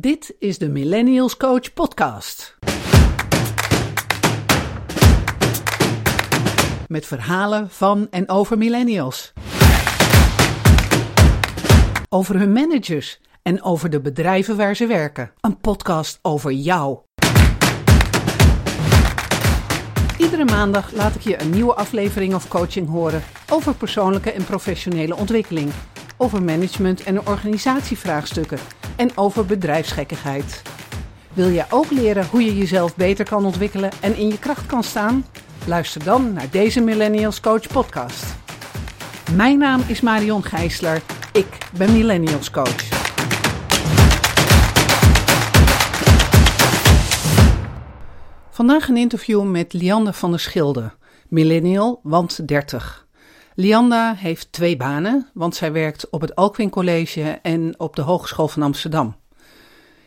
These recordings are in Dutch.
Dit is de Millennials Coach Podcast. Met verhalen van en over millennials. Over hun managers en over de bedrijven waar ze werken. Een podcast over jou. Iedere maandag laat ik je een nieuwe aflevering of coaching horen over persoonlijke en professionele ontwikkeling, over management en organisatievraagstukken en over bedrijfsgekkigheid. Wil je ook leren hoe je jezelf beter kan ontwikkelen en in je kracht kan staan? Luister dan naar deze Millennials Coach podcast. Mijn naam is Marion Gijsler. Ik ben Millennials Coach. Vandaag een interview met Lianda van der Schilde, millennial, want 30. Lianda heeft twee banen, want zij werkt op het Alkwin College en op de Hogeschool van Amsterdam.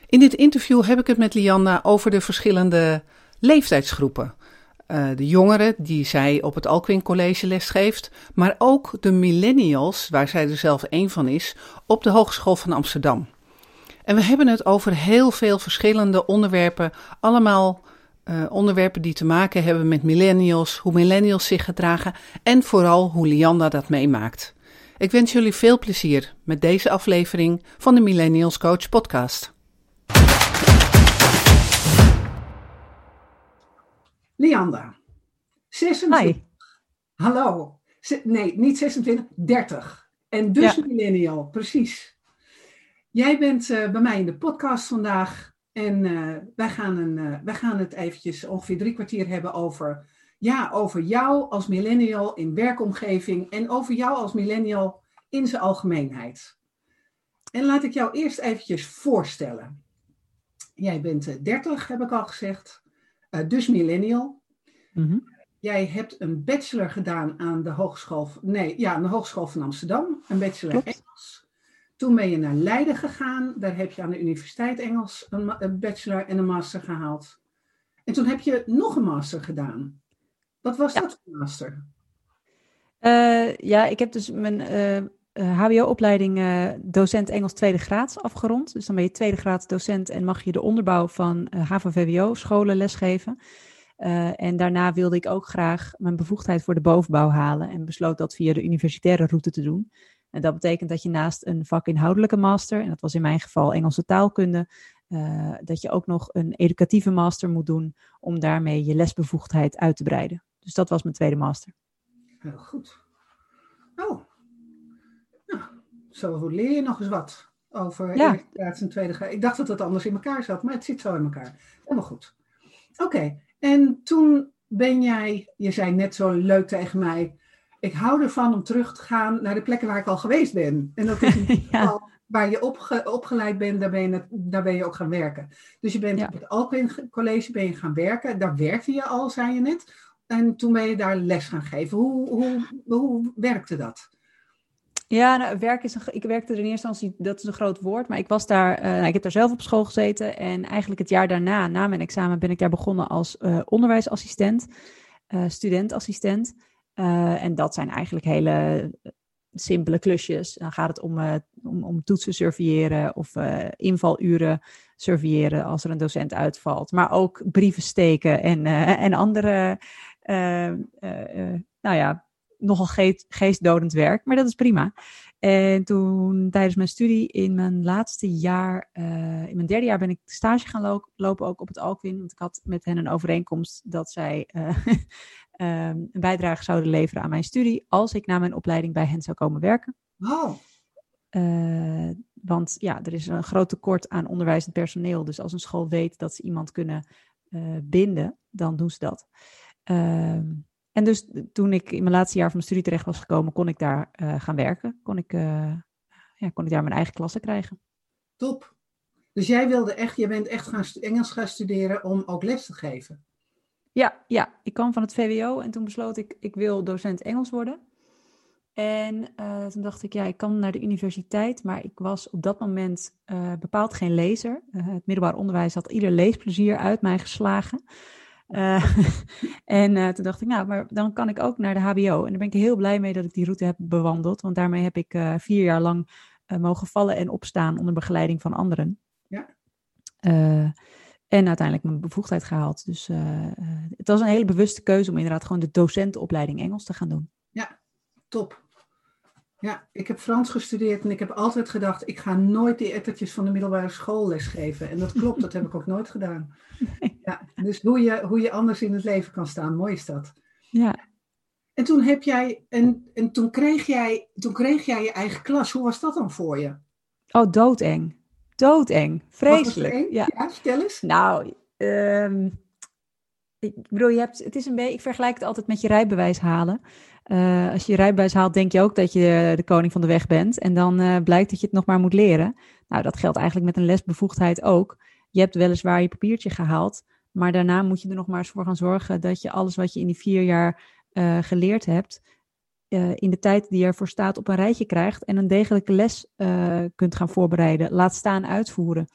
In dit interview heb ik het met Lianda over de verschillende leeftijdsgroepen. Uh, de jongeren die zij op het Alkwin College lesgeeft, maar ook de millennials, waar zij er zelf één van is, op de Hogeschool van Amsterdam. En we hebben het over heel veel verschillende onderwerpen, allemaal uh, onderwerpen die te maken hebben met millennials, hoe millennials zich gedragen en vooral hoe Lianda dat meemaakt. Ik wens jullie veel plezier met deze aflevering van de Millennials Coach Podcast. Lianda, 26. Hi. Hallo. Nee, niet 26, 30. En dus ja. millennial, precies. Jij bent uh, bij mij in de podcast vandaag en uh, wij, gaan een, uh, wij gaan het eventjes ongeveer drie kwartier hebben over, ja, over jou als millennial in werkomgeving en over jou als millennial in zijn algemeenheid. En laat ik jou eerst eventjes voorstellen. Jij bent uh, 30, heb ik al gezegd, dus millennial. Mm -hmm. Jij hebt een bachelor gedaan aan de Hogeschool, nee, ja, aan de Hogeschool van Amsterdam, een bachelor Klopt. Engels. Toen ben je naar Leiden gegaan. Daar heb je aan de Universiteit Engels een, bachelor en een master gehaald. En toen heb je nog een master gedaan. Wat was ja. dat voor master? Uh, ja, ik heb dus mijn uh, HBO-opleiding uh, docent Engels tweede graad afgerond. Dus dan ben je tweede graad docent en mag je de onderbouw van HAVO-VWO-scholen lesgeven. en daarna wilde ik ook graag mijn bevoegdheid voor de bovenbouw halen en besloot dat via de universitaire route te doen. En dat betekent dat je naast een vakinhoudelijke master, en dat was in mijn geval Engelse taalkunde, uh, dat je ook nog een educatieve master moet doen om daarmee je lesbevoegdheid uit te breiden. Dus dat was mijn tweede master. Heel goed. Oh, nou, zo leer je nog eens wat over ja. en tweede. Ik dacht dat het anders in elkaar zat, maar het zit zo in elkaar. Helemaal goed. Oké, okay. en toen ben jij, je zei net zo leuk tegen mij, ik hou ervan om terug te gaan naar de plekken waar ik al geweest ben. En dat is ja. waar je opge, opgeleid bent, daar ben, je, daar ben je ook gaan werken. Dus je bent ja. op het Alphen College ben je gaan werken. Daar werkte je al, zei je net. En toen ben je daar les gaan geven. Hoe, hoe, hoe werkte dat? Ja, nou, werk is een, ik werkte er in eerste instantie, dat is een groot woord, maar ik was daar, uh, nou, ik heb daar zelf op school gezeten en eigenlijk het jaar daarna, na mijn examen, ben ik daar begonnen als uh, onderwijsassistent, uh, studentassistent. Uh, en dat zijn eigenlijk hele simpele klusjes. Dan gaat het om, uh, om, om, toetsen surveilleren of invaluren surveilleren als er een docent uitvalt. Maar ook brieven steken en, en andere, nou ja, nogal geest, geestdodend werk. Maar dat is prima. En toen tijdens mijn studie in mijn laatste jaar, in mijn derde jaar ben ik stage gaan lo lopen ook op het Alkwin. Want ik had met hen een overeenkomst dat zij um, een bijdrage zouden leveren aan mijn studie als ik na mijn opleiding bij hen zou komen werken. Oh. Uh, want ja, er is een groot tekort aan onderwijzend personeel. Dus als een school weet dat ze iemand kunnen binden, dan doen ze dat. Uh, en dus toen ik in mijn laatste jaar van mijn studie terecht was gekomen, kon ik daar uh, gaan werken. Kon ik, ja, kon ik daar mijn eigen klasse krijgen. Top. Dus jij wilde echt, je bent echt gaan Engels gaan studeren om ook les te geven? Ja, ja, ik kwam van het VWO en toen besloot ik, ik wil docent Engels worden. En uh, toen dacht ik, ja, ik kan naar de universiteit, maar ik was op dat moment bepaald geen lezer. Het middelbaar onderwijs had ieder leesplezier uit mij geslagen. en toen dacht ik, nou, maar dan kan ik ook naar de HBO. En daar ben ik heel blij mee dat ik die route heb bewandeld, want daarmee heb ik vier jaar lang mogen vallen en opstaan onder begeleiding van anderen. Ja. en uiteindelijk mijn bevoegdheid gehaald. Dus het was een hele bewuste keuze om inderdaad gewoon de docentenopleiding Engels te gaan doen. Ja, top. Ja, ik heb Frans gestudeerd en ik heb altijd gedacht, ik ga nooit die ettertjes van de middelbare school lesgeven. En dat klopt, dat heb ik ook nooit gedaan. Ja, dus hoe je, hoe je anders in het leven kan staan, mooi is dat. Ja. En toen heb jij, en, en toen kreeg jij, toen kreeg jij je eigen klas. Hoe was dat dan voor je? Oh, doodeng. Doodeng. Vreselijk. Ja. ja, vertel eens. Nou, um, ik bedoel, je hebt, het is een beetje, ik vergelijk het altijd met je rijbewijs halen. Uh, als je je rijbewijs haalt, denk je ook dat je de koning van de weg bent. En dan uh, blijkt dat je het nog maar moet leren. Nou, dat geldt eigenlijk met een lesbevoegdheid ook. Je hebt weliswaar je papiertje gehaald, maar daarna moet je er nog maar eens voor gaan zorgen dat je alles wat je in die vier jaar uh, geleerd hebt, in de tijd die ervoor staat op een rijtje krijgt en een degelijke les kunt gaan voorbereiden. Laat staan uitvoeren.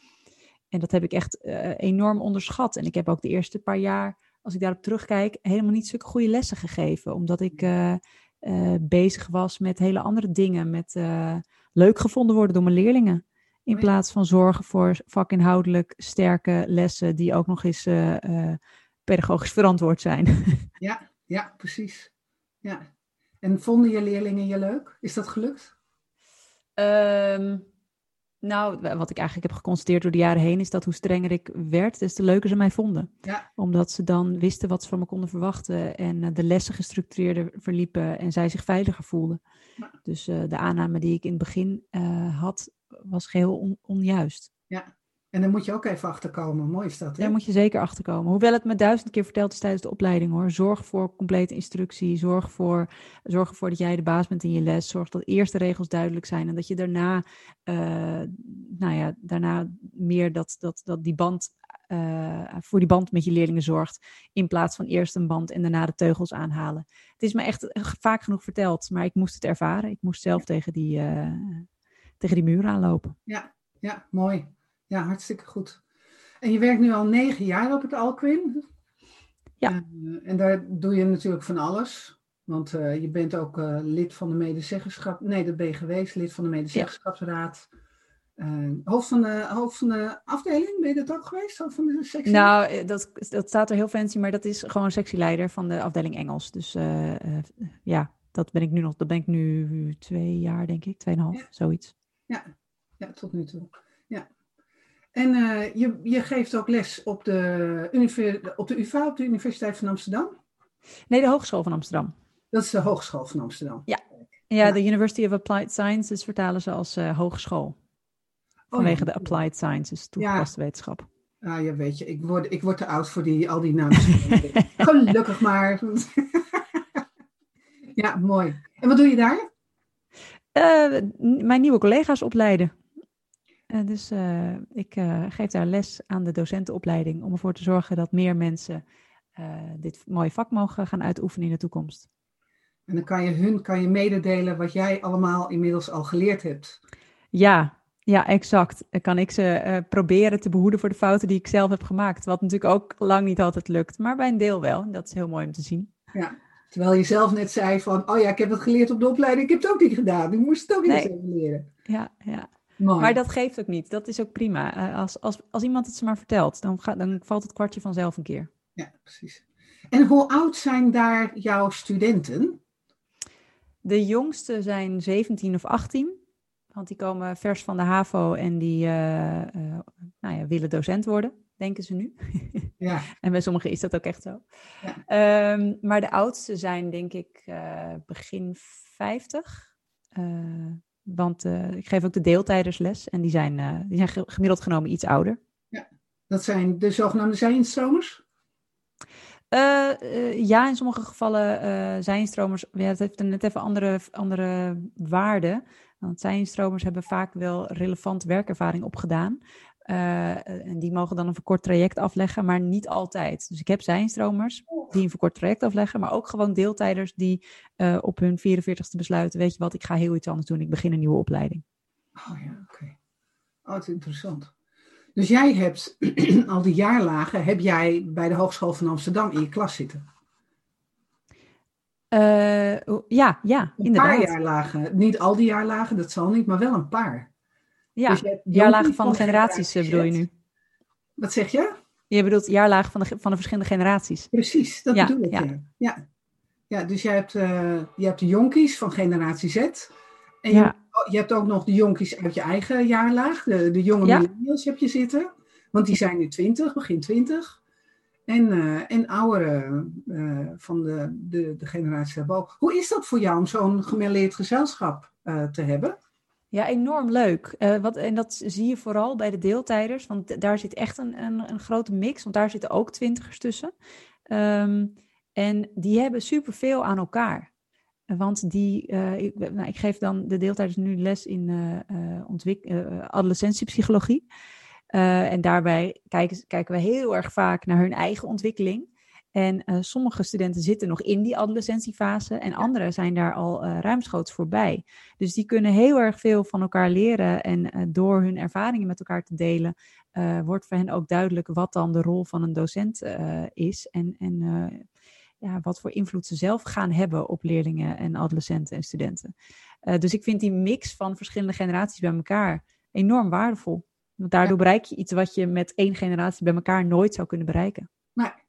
En dat heb ik echt enorm onderschat. En ik heb ook de eerste paar jaar als ik daarop terugkijk, helemaal niet zulke goede lessen gegeven. Omdat ik uh, uh, bezig was met hele andere dingen. Met uh, leuk gevonden worden door mijn leerlingen. In plaats van zorgen voor vakinhoudelijk sterke lessen die ook nog eens pedagogisch verantwoord zijn. Ja, ja, precies. Ja. En vonden je leerlingen je leuk? Is dat gelukt? Um, nou, wat ik eigenlijk heb geconstateerd door de jaren heen, is dat hoe strenger ik werd, des te leuker ze mij vonden. Ja. Omdat ze dan wisten wat ze van me konden verwachten en uh, de lessen gestructureerder verliepen en zij zich veiliger voelden. Ja. Dus uh, de aanname die ik in het begin uh, had, was geheel on onjuist. Ja, en dan moet je ook even achterkomen. Mooi is dat. Hè? Daar moet je zeker achterkomen. Hoewel het me duizend keer verteld is tijdens de opleiding hoor. Zorg voor complete instructie. Zorg, voor, zorg ervoor dat jij de baas bent in je les. Zorg dat eerst de regels duidelijk zijn. En dat je daarna, uh, nou ja, daarna meer dat, dat, dat die band. Uh, voor die band met je leerlingen zorgt. In plaats van eerst een band en daarna de teugels aanhalen. Het is me echt vaak genoeg verteld, maar ik moest het ervaren. Ik moest zelf tegen die, uh, tegen die muur aanlopen. Ja, ja, mooi. Ja, hartstikke goed. En je werkt nu al negen jaar op het Alquin. Ja. Uh, en daar doe je natuurlijk van alles. Want uh, je bent ook uh, lid van de medezeggenschap. Nee, dat ben je geweest, lid van de medezeggenschapsraad. Hoofd, van de, hoofd van de afdeling, ben je dat ook geweest? Hoofd van de sectie? Nou, dat, dat staat er heel fancy, maar dat is gewoon sectieleider van de afdeling Engels. Dus ja, dat ben ik nu nog. Dat ben ik nu twee jaar, denk ik, tweeënhalf, ja. zoiets. Ja. ja, tot nu toe. En uh, je, je geeft ook les op de, op de UvA, op de Universiteit van Amsterdam? Nee, de Hogeschool van Amsterdam. Dat is de Hogeschool van Amsterdam. Ja, ja de University of Applied Sciences vertalen ze als uh, hogeschool. Vanwege oh, ja. de Applied Sciences, toegepaste ja. wetenschap. Ah, ja, weet je, ik word, ik word te oud voor die, al die namen. Gelukkig maar. ja, mooi. En wat doe je daar? Uh, mijn nieuwe collega's opleiden. Uh, dus uh, ik uh, geef daar les aan de docentenopleiding om ervoor te zorgen dat meer mensen dit mooie vak mogen gaan uitoefenen in de toekomst. En dan kan je hun kan je mededelen wat jij allemaal inmiddels al geleerd hebt. Ja, ja, exact. Dan kan ik ze proberen te behoeden voor de fouten die ik zelf heb gemaakt. Wat natuurlijk ook lang niet altijd lukt, maar bij een deel wel. Dat is heel mooi om te zien. Ja, terwijl je zelf net zei van, oh ja, ik heb het geleerd op de opleiding, ik heb het ook niet gedaan. Ik moest het ook niet nee. leren. Ja, ja. Mooi. Maar dat geeft ook niet. Dat is ook prima. Uh, als, als, als iemand het ze maar vertelt, dan, gaat, dan valt het kwartje vanzelf een keer. Ja, precies. En hoe oud zijn daar jouw studenten? De jongste zijn 17 of 18. Want die komen vers van de HAVO en die uh, uh, nou ja, willen docent worden, denken ze nu. Ja. en bij sommigen is dat ook echt zo. Ja. Um, maar de oudste zijn denk ik begin 50. Want uh, ik geef ook de deeltijdersles en die zijn, uh, die zijn gemiddeld genomen iets ouder. Ja, dat zijn de zogenaamde zijnstromers? Uh, ja, in sommige gevallen zijnstromers, ja, het heeft net even andere, andere waarden. Want zijnstromers hebben vaak wel relevant werkervaring opgedaan. Uh, en die mogen dan een verkort traject afleggen, maar niet altijd. Dus ik heb zijnstromers die een verkort traject afleggen, maar ook gewoon deeltijders die uh, op hun 44ste besluiten, weet je wat, ik ga heel iets anders doen, ik begin een nieuwe opleiding. Oh ja, oké. Okay. Oh, het is interessant. Dus jij hebt al die jaarlagen, heb jij bij de Hogeschool van Amsterdam in je klas zitten? Uh, ja, ja, een inderdaad. Een paar jaarlagen. Niet al die jaarlagen, dat zal niet, maar wel een paar. Ja, dus jaarlagen van, van generaties bedoel je nu? Wat zeg je? Je bedoelt jaarlaag van de, van de verschillende generaties. Precies, dat bedoel ik. Ja. ja. Ja. dus jij hebt, uh, je hebt de jonkies van generatie Z. En je, je, hebt ook nog de jonkies uit je eigen jaarlaag. De, de jonge millennials heb je zitten. Want die zijn nu 20, begin 20. En, uh, en ouderen uh, van de, de, de generatie daarboven. Hoe is dat voor jou om zo'n gemêleerd gezelschap te hebben? Ja, enorm leuk. Uh, wat, en dat zie je vooral bij de deeltijders, want daar zit echt een, een, een grote mix, want daar zitten ook twintigers tussen. Um, en die hebben superveel aan elkaar. Want die, uh, ik, nou, ik, geef dan de deeltijders nu les in uh, adolescentiepsychologie. en daarbij kijken, kijken we heel erg vaak naar hun eigen ontwikkeling. En uh, sommige studenten zitten nog in die adolescentiefase en anderen zijn daar al uh, ruimschoots voorbij. Dus die kunnen heel erg veel van elkaar leren en uh, door hun ervaringen met elkaar te delen, wordt voor hen ook duidelijk wat dan de rol van een docent is en, en ja, wat voor invloed ze zelf gaan hebben op leerlingen en adolescenten en studenten. dus ik vind die mix van verschillende generaties bij elkaar enorm waardevol. Want daardoor bereik je iets wat je met één generatie bij elkaar nooit zou kunnen bereiken. Maar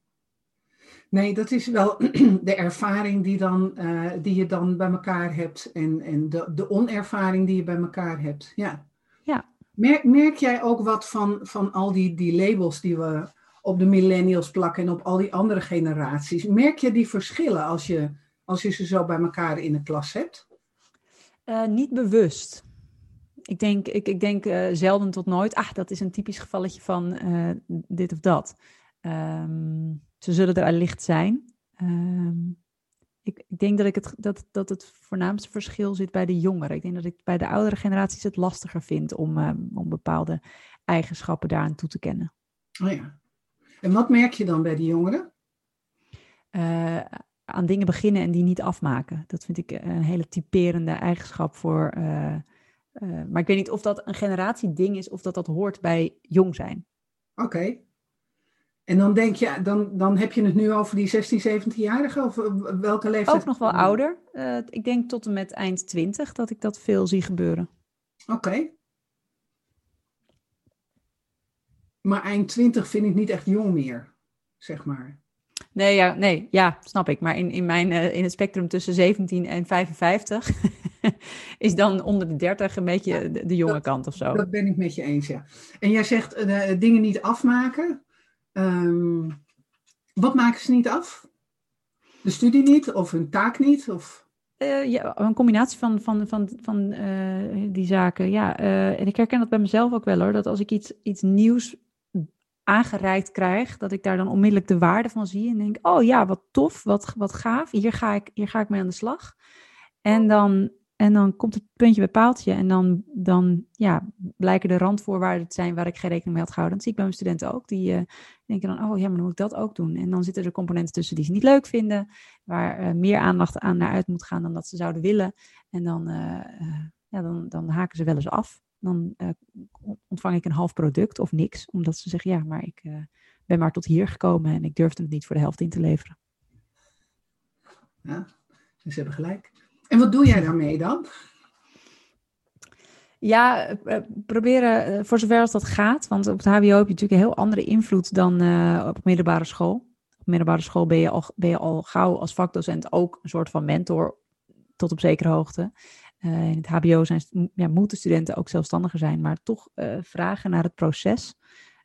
Nee, dat is wel de ervaring die, dan, uh, die je dan bij elkaar hebt en, en de, de onervaring die je bij elkaar hebt. Ja. ja. Merk, merk jij ook wat van, van al die, die labels die we op de millennials plakken en op al die andere generaties? Merk je die verschillen als je, als je ze zo bij elkaar in de klas hebt? Uh, niet bewust. Ik denk, ik, ik denk uh, zelden tot nooit, ah, dat is een typisch gevalletje van dit of dat. Um, ze zullen er allicht zijn. Um, ik, ik, denk dat, ik het, dat, dat het voornaamste verschil zit bij de jongeren. Ik denk dat ik bij de oudere generaties het lastiger vind om, um, om bepaalde eigenschappen daaraan toe te kennen. Oh ja. En wat merk je dan bij de jongeren? Uh, aan dingen beginnen en die niet afmaken. Dat vind ik een hele typerende eigenschap voor. Uh, uh, maar ik weet niet of dat een generatieding is of dat dat hoort bij jong zijn. Oké. Okay. En dan denk je, dan, dan heb je het nu over die 16, 17-jarigen of eh, welke leeftijd? Ook nog wel ouder. Uh, ik denk tot en met eind 20 dat ik dat veel zie gebeuren. Oké. Okay. Maar eind 20 vind ik niet echt jong meer, zeg maar. Nee, ja, nee, ja snap ik. Maar in, in, mijn, uh, in het spectrum tussen 17 en 55 is dan onder de 30 een beetje de, de, jonge dat, kant of zo. Dat ben ik met je eens, ja. En jij zegt uh, dingen niet afmaken. Um, wat maken ze niet af? De studie niet of hun taak niet? Of... Uh, ja, een combinatie van, van, van, van uh, die zaken. Ja, uh, en ik herken dat bij mezelf ook wel hoor. Dat als ik iets, iets nieuws aangereikt krijg, dat ik daar dan onmiddellijk de waarde van zie. En denk, oh ja, wat tof, wat, wat gaaf. Hier ga, ik, hier ga ik mee aan de slag. En dan en dan komt het puntje bij paaltje en dan, dan ja, blijken de randvoorwaarden te zijn waar ik geen rekening mee had gehouden. Dat zie ik bij mijn studenten ook. Die uh, denken dan, oh ja, maar dan moet ik dat ook doen. En dan zitten er componenten tussen die ze niet leuk vinden, waar uh, meer aandacht aan naar uit moet gaan dan dat ze zouden willen. En dan, uh, ja, dan, dan haken ze wel eens af. Dan ontvang ik een half product of niks, omdat ze zeggen, ja, maar ik ben maar tot hier gekomen en ik durfde het niet voor de helft in te leveren. Ja, ze hebben gelijk. En wat doe jij daarmee dan? Ja, eh, proberen eh, voor zover als dat gaat. Want op het HBO heb je natuurlijk een heel andere invloed dan uh, op middelbare school. Op middelbare school ben je, al, ben je al gauw als vakdocent ook een soort van mentor tot op zekere hoogte. In het HBO zijn, ja, moeten studenten ook zelfstandiger zijn, maar toch vragen naar het proces.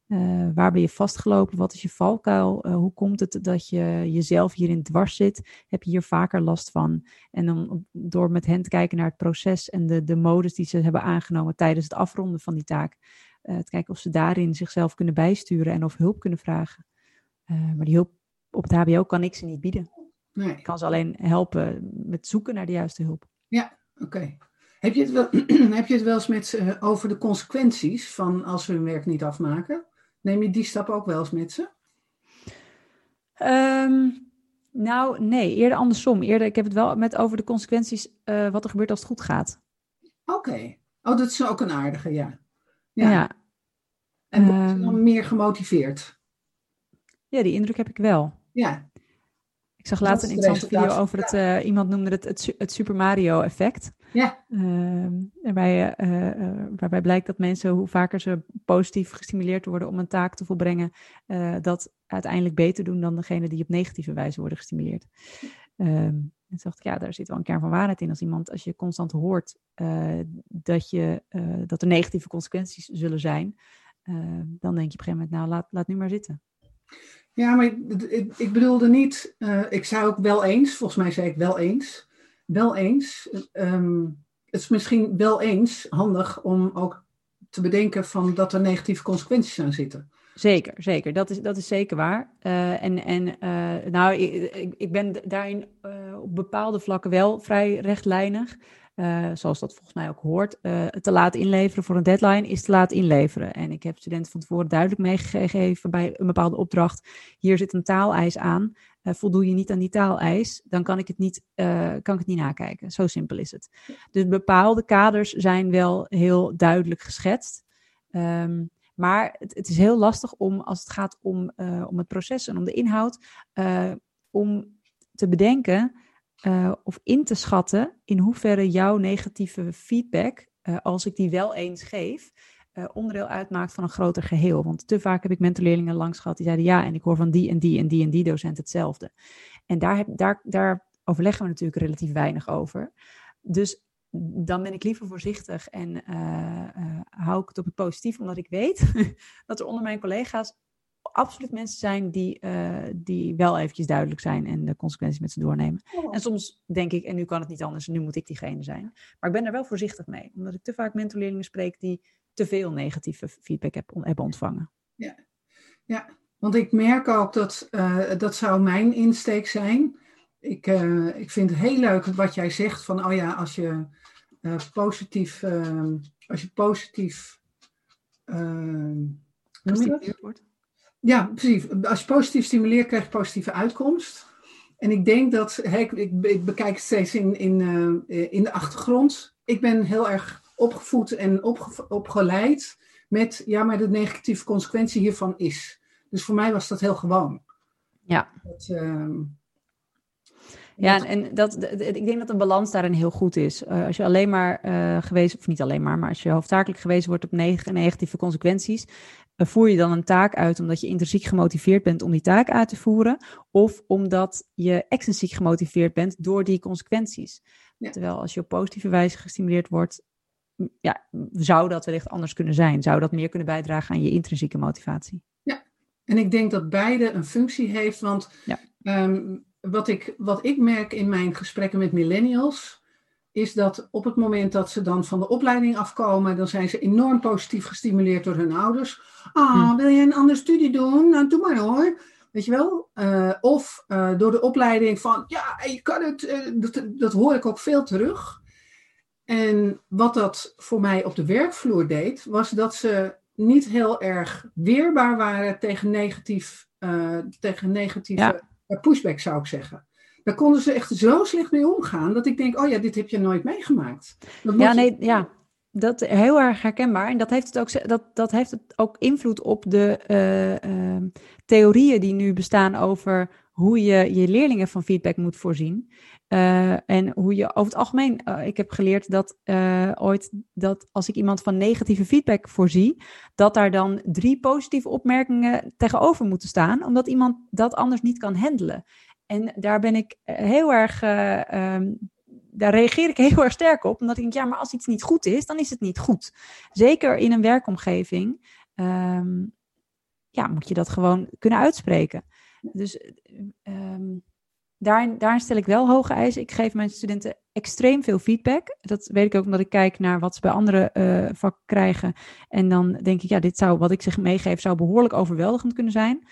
Uh, waar ben je vastgelopen? Wat is je valkuil? Uh, hoe komt het dat je jezelf hierin dwars zit? Heb je hier vaker last van? En dan door met hen te kijken naar het proces en de, de modus die ze hebben aangenomen tijdens het afronden van die taak. Uh, te kijken of ze daarin zichzelf kunnen bijsturen en of hulp kunnen vragen. maar die hulp op het HBO kan ik ze niet bieden. Nee. Ik kan ze alleen helpen met zoeken naar de juiste hulp. Ja, oké. Heb, je het wel, heb je het wel eens met over de consequenties van als ze hun werk niet afmaken? Neem je die stap ook wel eens met ze? Um, nou, nee, eerder andersom. Eerder, ik heb het wel met over de consequenties uh, wat er gebeurt als het goed gaat. Oké. Okay. Oh, dat is ook een aardige, ja. Ja. ja. En word je um, dan meer gemotiveerd? Ja, die indruk heb ik wel. Ja. Ik zag laatst een interessante video over het, uh, iemand noemde het, het, het Super Mario effect. Ja. Uh, waarbij, uh, waarbij blijkt dat mensen, hoe vaker ze positief gestimuleerd worden om een taak te volbrengen, dat uiteindelijk beter doen dan degene die op negatieve wijze worden gestimuleerd. Um, en dacht ik, ja, daar zit wel een kern van waarheid in. Als iemand, als je constant hoort dat, je, dat er negatieve consequenties zullen zijn, dan denk je op een gegeven moment, nou, laat, laat nu maar zitten. Ja, maar ik, ik bedoelde niet, ik zou ook wel eens, volgens mij zei ik wel eens, wel eens. Um, het is misschien wel eens handig om ook te bedenken van dat er negatieve consequenties aan zitten. Zeker, zeker. Dat is, dat is zeker waar. Uh, en en uh, nou, ik, ik ben daarin uh, op bepaalde vlakken wel vrij rechtlijnig. Zoals dat volgens mij ook hoort. te laat inleveren voor een deadline is te laat inleveren. En ik heb studenten van tevoren duidelijk meegegeven bij een bepaalde opdracht. Hier zit een taaleis aan. Uh, voldoe je niet aan die taaleis, dan kan ik, het niet, uh, kan ik het niet nakijken. Zo simpel is het. Dus bepaalde kaders zijn wel heel duidelijk geschetst. Um, maar het, het, is heel lastig om, als het gaat om, uh, om het proces en om de inhoud, om te bedenken of in te schatten in hoeverre jouw negatieve feedback, als ik die wel eens geef, uh, onderdeel uitmaakt van een groter geheel. Want te vaak heb ik mentorleerlingen langs gehad die zeiden ja, en ik hoor van die en die en die en die docent hetzelfde. En daar, heb, daar, daar overleggen we natuurlijk relatief weinig over. Dus dan ben ik liever voorzichtig en hou ik het op het positief, omdat ik weet dat er onder mijn collega's absoluut mensen zijn die, uh, die wel eventjes duidelijk zijn en de consequenties met ze doornemen. En soms denk ik, en nu kan het niet anders, nu moet ik diegene zijn. Maar ik ben daar wel voorzichtig mee, omdat ik te vaak mentorleerlingen spreek die te veel negatieve feedback heb, hebben ontvangen. Ja. ja, want ik merk ook dat uh, dat zou mijn insteek zijn. Ik, uh, ik vind het heel leuk wat jij zegt van, oh ja, als je uh, positief, ehm, als je positief, ehm, gestimuleerd wordt. Ja, precies. Als je positief stimuleert, krijg je positieve uitkomst. En ik denk dat, hey, ik, ik, bekijk het steeds in, in, in de achtergrond. Ik ben heel erg opgevoed en opge opgeleid met, ja, maar de negatieve consequentie hiervan is. Dus voor mij was dat heel gewoon. Ja. Dat, uh, ja, en dat, ik denk dat de balans daarin heel goed is. Uh, als je alleen maar uh, gewezen, of niet alleen maar, maar als je hoofdzakelijk gewezen wordt op neg negatieve consequenties, uh, voer je dan een taak uit omdat je intrinsiek gemotiveerd bent om die taak uit te voeren, of omdat je extrinsiek gemotiveerd bent door die consequenties. Ja. Terwijl als je op positieve wijze gestimuleerd wordt, ja, zou dat wellicht anders kunnen zijn? Zou dat meer kunnen bijdragen aan je intrinsieke motivatie? Ja, en ik denk dat beide een functie heeft, want ja. um, wat, ik, wat ik merk in mijn gesprekken met millennials, is dat op het moment dat ze dan van de opleiding afkomen, dan zijn ze enorm positief gestimuleerd door hun ouders. Ah, hm. wil je een andere studie doen? Nou, doe maar hoor. Weet je wel? Uh, of uh, door de opleiding van, ja, je kan het, uh, dat, dat hoor ik ook veel terug. En wat dat voor mij op de werkvloer deed, was dat ze niet heel erg weerbaar waren tegen, negatief, tegen negatieve ja. Pushback, zou ik zeggen. Daar konden ze echt zo slecht mee omgaan, dat ik denk, oh ja, dit heb je nooit meegemaakt. ja, nee, ja, dat is heel erg herkenbaar. En dat heeft het ook, dat, dat heeft het ook invloed op de uh, uh, theorieën die nu bestaan over hoe je je leerlingen van feedback moet voorzien. Uh, en hoe je over het algemeen, uh, ik heb geleerd dat uh, ooit dat als ik iemand van negatieve feedback voorzie, dat daar dan drie positieve opmerkingen tegenover moeten staan, omdat iemand dat anders niet kan handelen. En daar ben ik heel erg, um, daar reageer ik heel erg sterk op, omdat ik denk, ja, maar als iets niet goed is, dan is het niet goed. Zeker in een werkomgeving, um, ja, moet je dat gewoon kunnen uitspreken. Dus um, daarin, stel ik wel hoge eisen. Ik geef mijn studenten extreem veel feedback. Dat weet ik ook omdat ik kijk naar wat ze bij andere uh, vakken krijgen. En dan denk ik, ja, dit zou, wat ik zich meegeef, zou behoorlijk overweldigend kunnen zijn.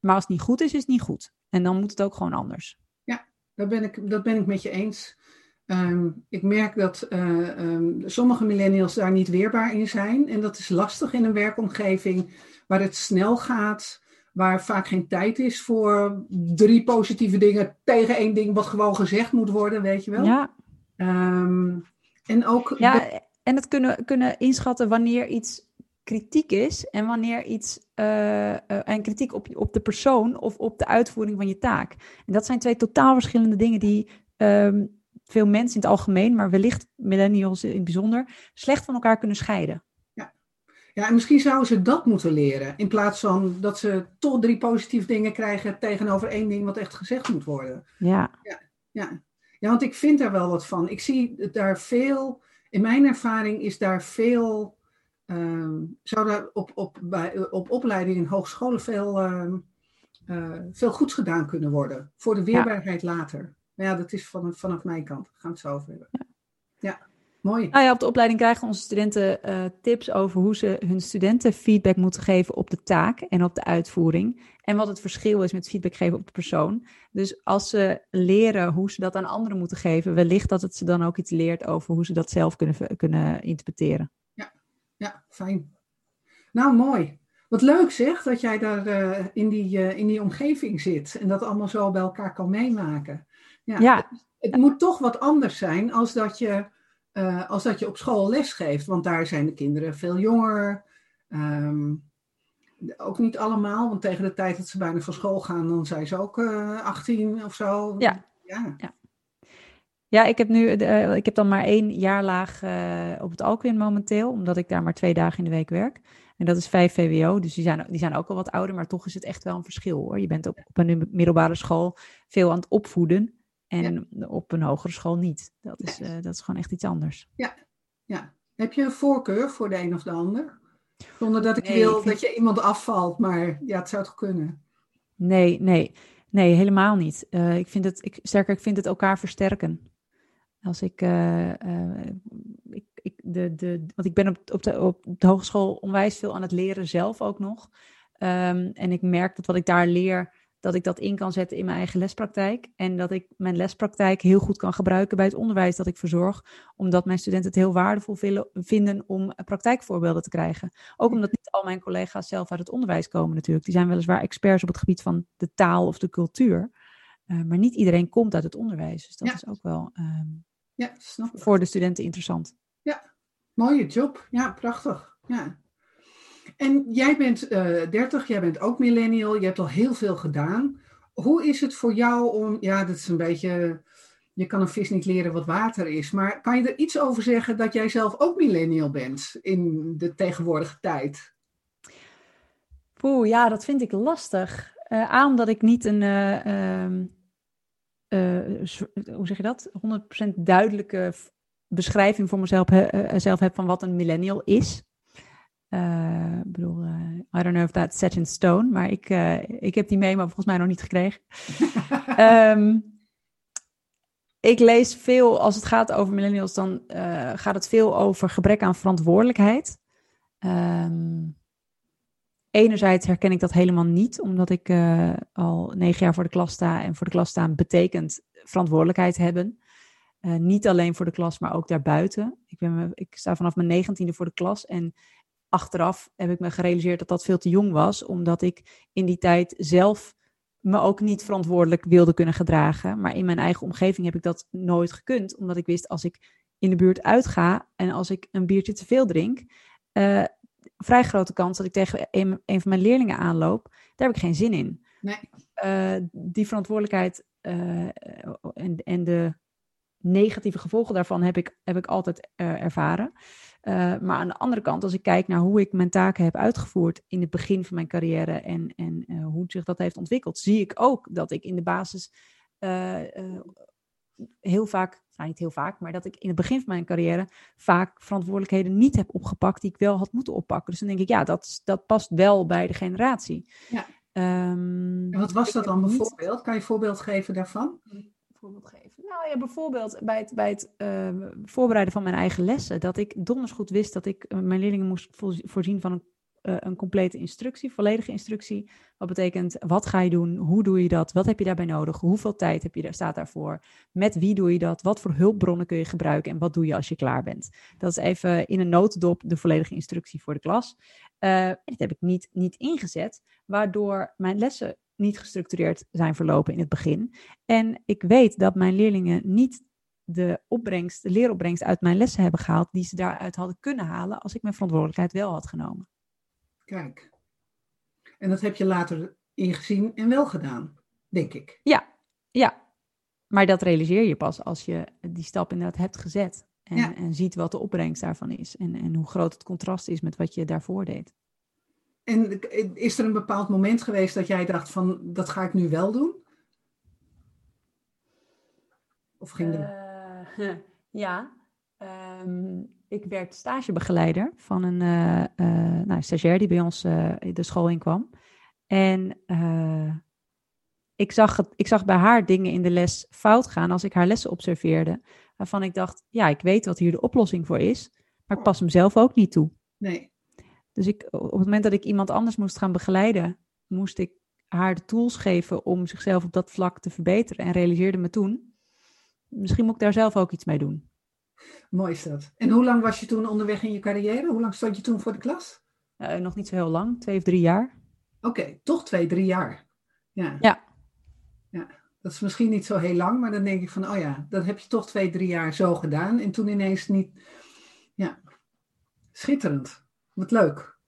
Maar als het niet goed is, is het niet goed. En dan moet het ook gewoon anders. Ja, dat ben ik, dat ben ik met je eens. Um, ik merk dat uh, um, sommige millennials daar niet weerbaar in zijn. En dat is lastig in een werkomgeving waar het snel gaat waar vaak geen tijd is voor drie positieve dingen tegen één ding wat gewoon gezegd moet worden, weet je wel. Ja. Um, en ook. Ja, en het kunnen, kunnen inschatten wanneer iets kritiek is en wanneer iets. Uh, uh, en kritiek op, op de persoon of op de uitvoering van je taak. En dat zijn twee totaal verschillende dingen die. Um, veel mensen in het algemeen, maar wellicht millennials in het bijzonder, slecht van elkaar kunnen scheiden. Ja, en misschien zouden ze dat moeten leren. In plaats van dat ze toch drie positieve dingen krijgen tegenover één ding wat echt gezegd moet worden. Ja. Ja, ja. ja want ik vind daar wel wat van. Ik zie daar veel, in mijn ervaring is daar veel, um, zou daar op, op, bij, op opleidingen in hogescholen veel, um, uh, veel goeds gedaan kunnen worden. Voor de weerbaarheid ja. later. Maar ja, dat is van, vanaf mijn kant. Daar gaan we het zo over hebben. Ja. ja. Mooi. Nou ja, op de opleiding krijgen onze studenten uh, tips over hoe ze hun studenten feedback moeten geven op de taak en op de uitvoering. En wat het verschil is met feedback geven op de persoon. Dus als ze leren hoe ze dat aan anderen moeten geven, wellicht dat het ze dan ook iets leert over hoe ze dat zelf kunnen, kunnen interpreteren. Ja, ja fijn. Nou, mooi. Wat leuk zeg, dat jij daar uh, in, die, uh, in die omgeving zit en dat allemaal zo bij elkaar kan meemaken. Ja, ja. Het, het moet toch wat anders zijn als dat je uh, als dat je op school les geeft. Want daar zijn de kinderen veel jonger. Um, ook niet allemaal, want tegen de tijd dat ze bijna van school gaan, dan zijn ze ook uh, 18 of zo. Ja. ja. ja. Ja, ik heb nu, uh, ik heb dan maar één jaarlaag uh, op het Alquin momenteel, omdat ik daar maar twee dagen in de week werk. En dat is 5 VWO, dus die zijn, die zijn ook al wat ouder, maar toch is het echt wel een verschil hoor. Je bent op, op een middelbare school veel aan het opvoeden. En ja. op een hogere school niet. Dat is, uh, dat is gewoon echt iets anders. Ja. ja. Heb je een voorkeur voor de een of de ander? Zonder dat ik nee, wil ik vind... dat je iemand afvalt, maar ja, het zou toch kunnen? Nee, nee. Nee, helemaal niet. Uh, ik vind het, ik, sterker, ik vind het elkaar versterken. Als ik, uh, ik, ik, de, de, want ik ben op, op, de, op de hogeschool onwijs veel aan het leren zelf ook nog. Um, en ik merk dat wat ik daar leer, dat ik dat in kan zetten in mijn eigen lespraktijk. En dat ik mijn lespraktijk heel goed kan gebruiken bij het onderwijs dat ik verzorg. Omdat mijn studenten het heel waardevol vinden om praktijkvoorbeelden te krijgen. Ook omdat niet al mijn collega's zelf uit het onderwijs komen natuurlijk. Die zijn weliswaar experts op het gebied van de taal of de cultuur. Uh, maar niet iedereen komt uit het onderwijs. Dus dat Ja. is ook wel um, Ja, snap voor de studenten interessant. Ja, mooie job. Ja, prachtig. Ja. En jij bent eh 30, jij bent ook millennial, je hebt al heel veel gedaan. Hoe is het voor jou om, ja, dat is een beetje, je kan een vis niet leren wat water is, maar kan je er iets over zeggen dat jij zelf ook millennial bent in de tegenwoordige tijd? Oeh, ja, dat vind ik lastig. Uh, A, omdat ik niet een, uh, uh, hoe zeg je dat, 100% duidelijke beschrijving voor mezelf zelf heb van wat een millennial is. Ik bedoel, uh, I don't know if that's set in stone, maar ik, uh, ik heb die memo volgens mij nog niet gekregen. um, ik lees veel, als het gaat over millennials, dan gaat het veel over gebrek aan verantwoordelijkheid. Um, enerzijds herken ik dat helemaal niet, omdat ik al negen jaar voor de klas sta. En voor de klas staan betekent verantwoordelijkheid hebben. niet alleen voor de klas, maar ook daarbuiten. Ik, ben, ik sta vanaf mijn negentiende voor de klas en achteraf heb ik me gerealiseerd dat dat veel te jong was, omdat ik in die tijd zelf me ook niet verantwoordelijk wilde kunnen gedragen. Maar in mijn eigen omgeving heb ik dat nooit gekund, omdat ik wist als ik in de buurt uitga en als ik een biertje te veel drink, uh, vrij grote kans dat ik tegen een, een, van mijn leerlingen aanloop, daar heb ik geen zin in. Nee. Uh, die verantwoordelijkheid uh, en, en de negatieve gevolgen daarvan heb ik, heb ik altijd ervaren. Uh, maar aan de andere kant, als ik kijk naar hoe ik mijn taken heb uitgevoerd in het begin van mijn carrière en, en uh, hoe zich dat heeft ontwikkeld, zie ik ook dat ik in de basis uh, heel vaak, nou niet heel vaak, maar dat ik in het begin van mijn carrière vaak verantwoordelijkheden niet heb opgepakt die ik wel had moeten oppakken. Dus dan denk ik, ja, dat, dat past wel bij de generatie. Ja. Um, en wat was dat dan bijvoorbeeld? Kan je een voorbeeld geven daarvan? Geven? Nou ja, bijvoorbeeld bij het, bij het uh, voorbereiden van mijn eigen lessen. Dat ik donders goed wist dat ik uh, mijn leerlingen moest voorzien van een, uh, een complete instructie, volledige instructie. Wat betekent, wat ga je doen? Hoe doe je dat? Wat heb je daarbij nodig? Hoeveel tijd heb je daar, staat daarvoor? Met wie doe je dat? Wat voor hulpbronnen kun je gebruiken? En wat doe je als je klaar bent? Dat is even in een notendop de volledige instructie voor de klas. en dat heb ik niet, niet ingezet, waardoor mijn lessen niet gestructureerd zijn verlopen in het begin. En ik weet dat mijn leerlingen niet de opbrengst, de leeropbrengst uit mijn lessen hebben gehaald die ze daaruit hadden kunnen halen als ik mijn verantwoordelijkheid wel had genomen. Kijk. En dat heb je later ingezien en wel gedaan, denk ik. Ja, ja. maar dat realiseer je pas als je die stap inderdaad hebt gezet. En, en ziet wat de opbrengst daarvan is. En, en hoe groot het contrast is met wat je daarvoor deed. En is er een bepaald moment geweest dat jij dacht van dat ga ik nu wel doen? Of ging er... Uh, ja, ehm, ik werd stagebegeleider van een uh, nou, stagiair die bij ons de school in kwam. En ik, zag het, ik zag bij haar dingen in de les fout gaan als ik haar lessen observeerde. Waarvan ik dacht, ja, ik weet wat hier de oplossing voor is, maar ik pas hem zelf ook niet toe. Nee. Dus ik, op het moment dat ik iemand anders moest gaan begeleiden, moest ik haar de tools geven om zichzelf op dat vlak te verbeteren. En realiseerde me toen, misschien moet ik daar zelf ook iets mee doen. Mooi is dat. En hoe lang was je toen onderweg in je carrière? Hoe lang stond je toen voor de klas? Uh, nog niet zo heel lang, twee of drie jaar. Oké, toch twee, drie jaar. Ja. ja. Ja, dat is misschien niet zo heel lang, maar dan denk ik van, oh ja, dat heb je toch twee, drie jaar zo gedaan. En toen ineens niet, ja, schitterend. Wat leuk.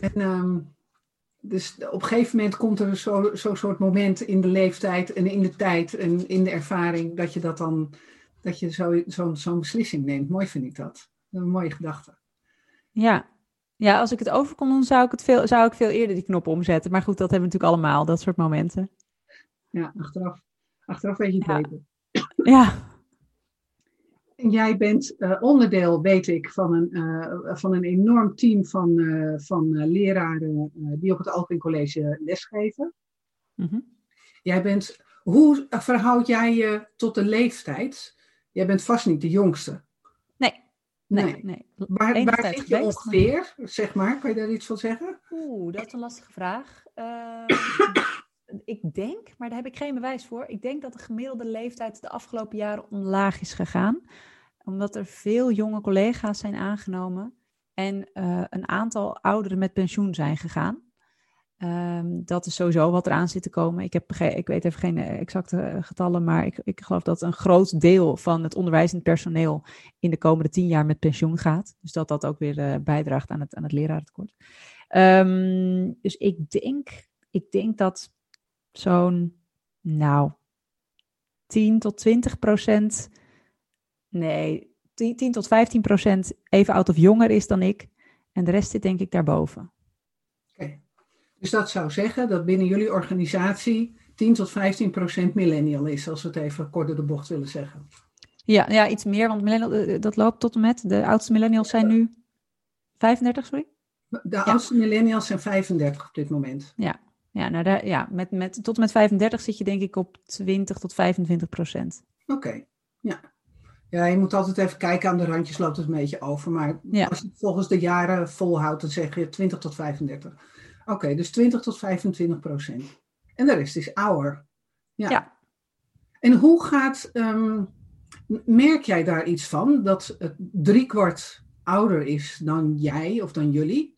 En um, dus op een gegeven moment komt er zo'n zo soort moment in de leeftijd en in de tijd en in de ervaring dat je dat dan, dat je zo'n zo, zo beslissing neemt. Mooi vind ik dat. Een mooie gedachte. Ja. ja, als ik het over kon doen, zou ik, het veel, zou ik veel eerder die knop omzetten. Maar goed, dat hebben we natuurlijk allemaal, dat soort momenten. Ja, achteraf, achteraf weet je het ja. beter. Ja, Jij bent uh, onderdeel, weet ik, van een, uh, van een enorm team van, uh, van leraren die op het Alphen College lesgeven. Mm -hmm. Jij bent, hoe verhoud jij je tot de leeftijd? Jij bent vast niet de jongste. Nee. Nee, nee. nee. Waar, waar zit je ongeveer, zeg maar? Kan je daar iets van zeggen? Oeh, dat is een lastige vraag. Ik denk, maar daar heb ik geen bewijs voor. Ik denk dat de gemiddelde leeftijd de afgelopen jaren omlaag is gegaan. Omdat er veel jonge collega's zijn aangenomen en uh, een aantal ouderen met pensioen zijn gegaan. Um, dat is sowieso wat eraan zit te komen. Ik, heb, ik weet even geen exacte getallen, maar ik, ik geloof dat een groot deel van het onderwijzend personeel in de komende tien jaar met pensioen gaat. Dus dat dat ook weer bijdraagt aan het, aan het lerarentekort. Um, dus ik denk, ik denk dat zo'n, nou, 10 tot 20 procent, nee, 10, 10 tot 15 procent even oud of jonger is dan ik. En de rest zit denk ik daarboven. Oké, okay. dus dat zou zeggen dat binnen jullie organisatie 10 tot 15 procent millennial is, als we het even kort door de bocht willen zeggen. Ja, ja iets meer, want millennial, dat loopt tot en met. De oudste millennials zijn nu 35, sorry? De ja. oudste millennials zijn 35 op dit moment. Ja, ja, nou daar, ja met, met, tot en met 35 zit je denk ik op 20 tot 25 procent. Oké, okay. ja. Ja, je moet altijd even kijken, aan de randjes loopt het een beetje over. Maar ja. als je het volgens de jaren volhoudt, dan zeg je 20 tot 35. Oké, okay, dus 20 tot 25 procent. En de rest is ouder. Ja. ja. En hoe gaat, um, merk jij daar iets van, dat het driekwart ouder is dan jij of dan jullie?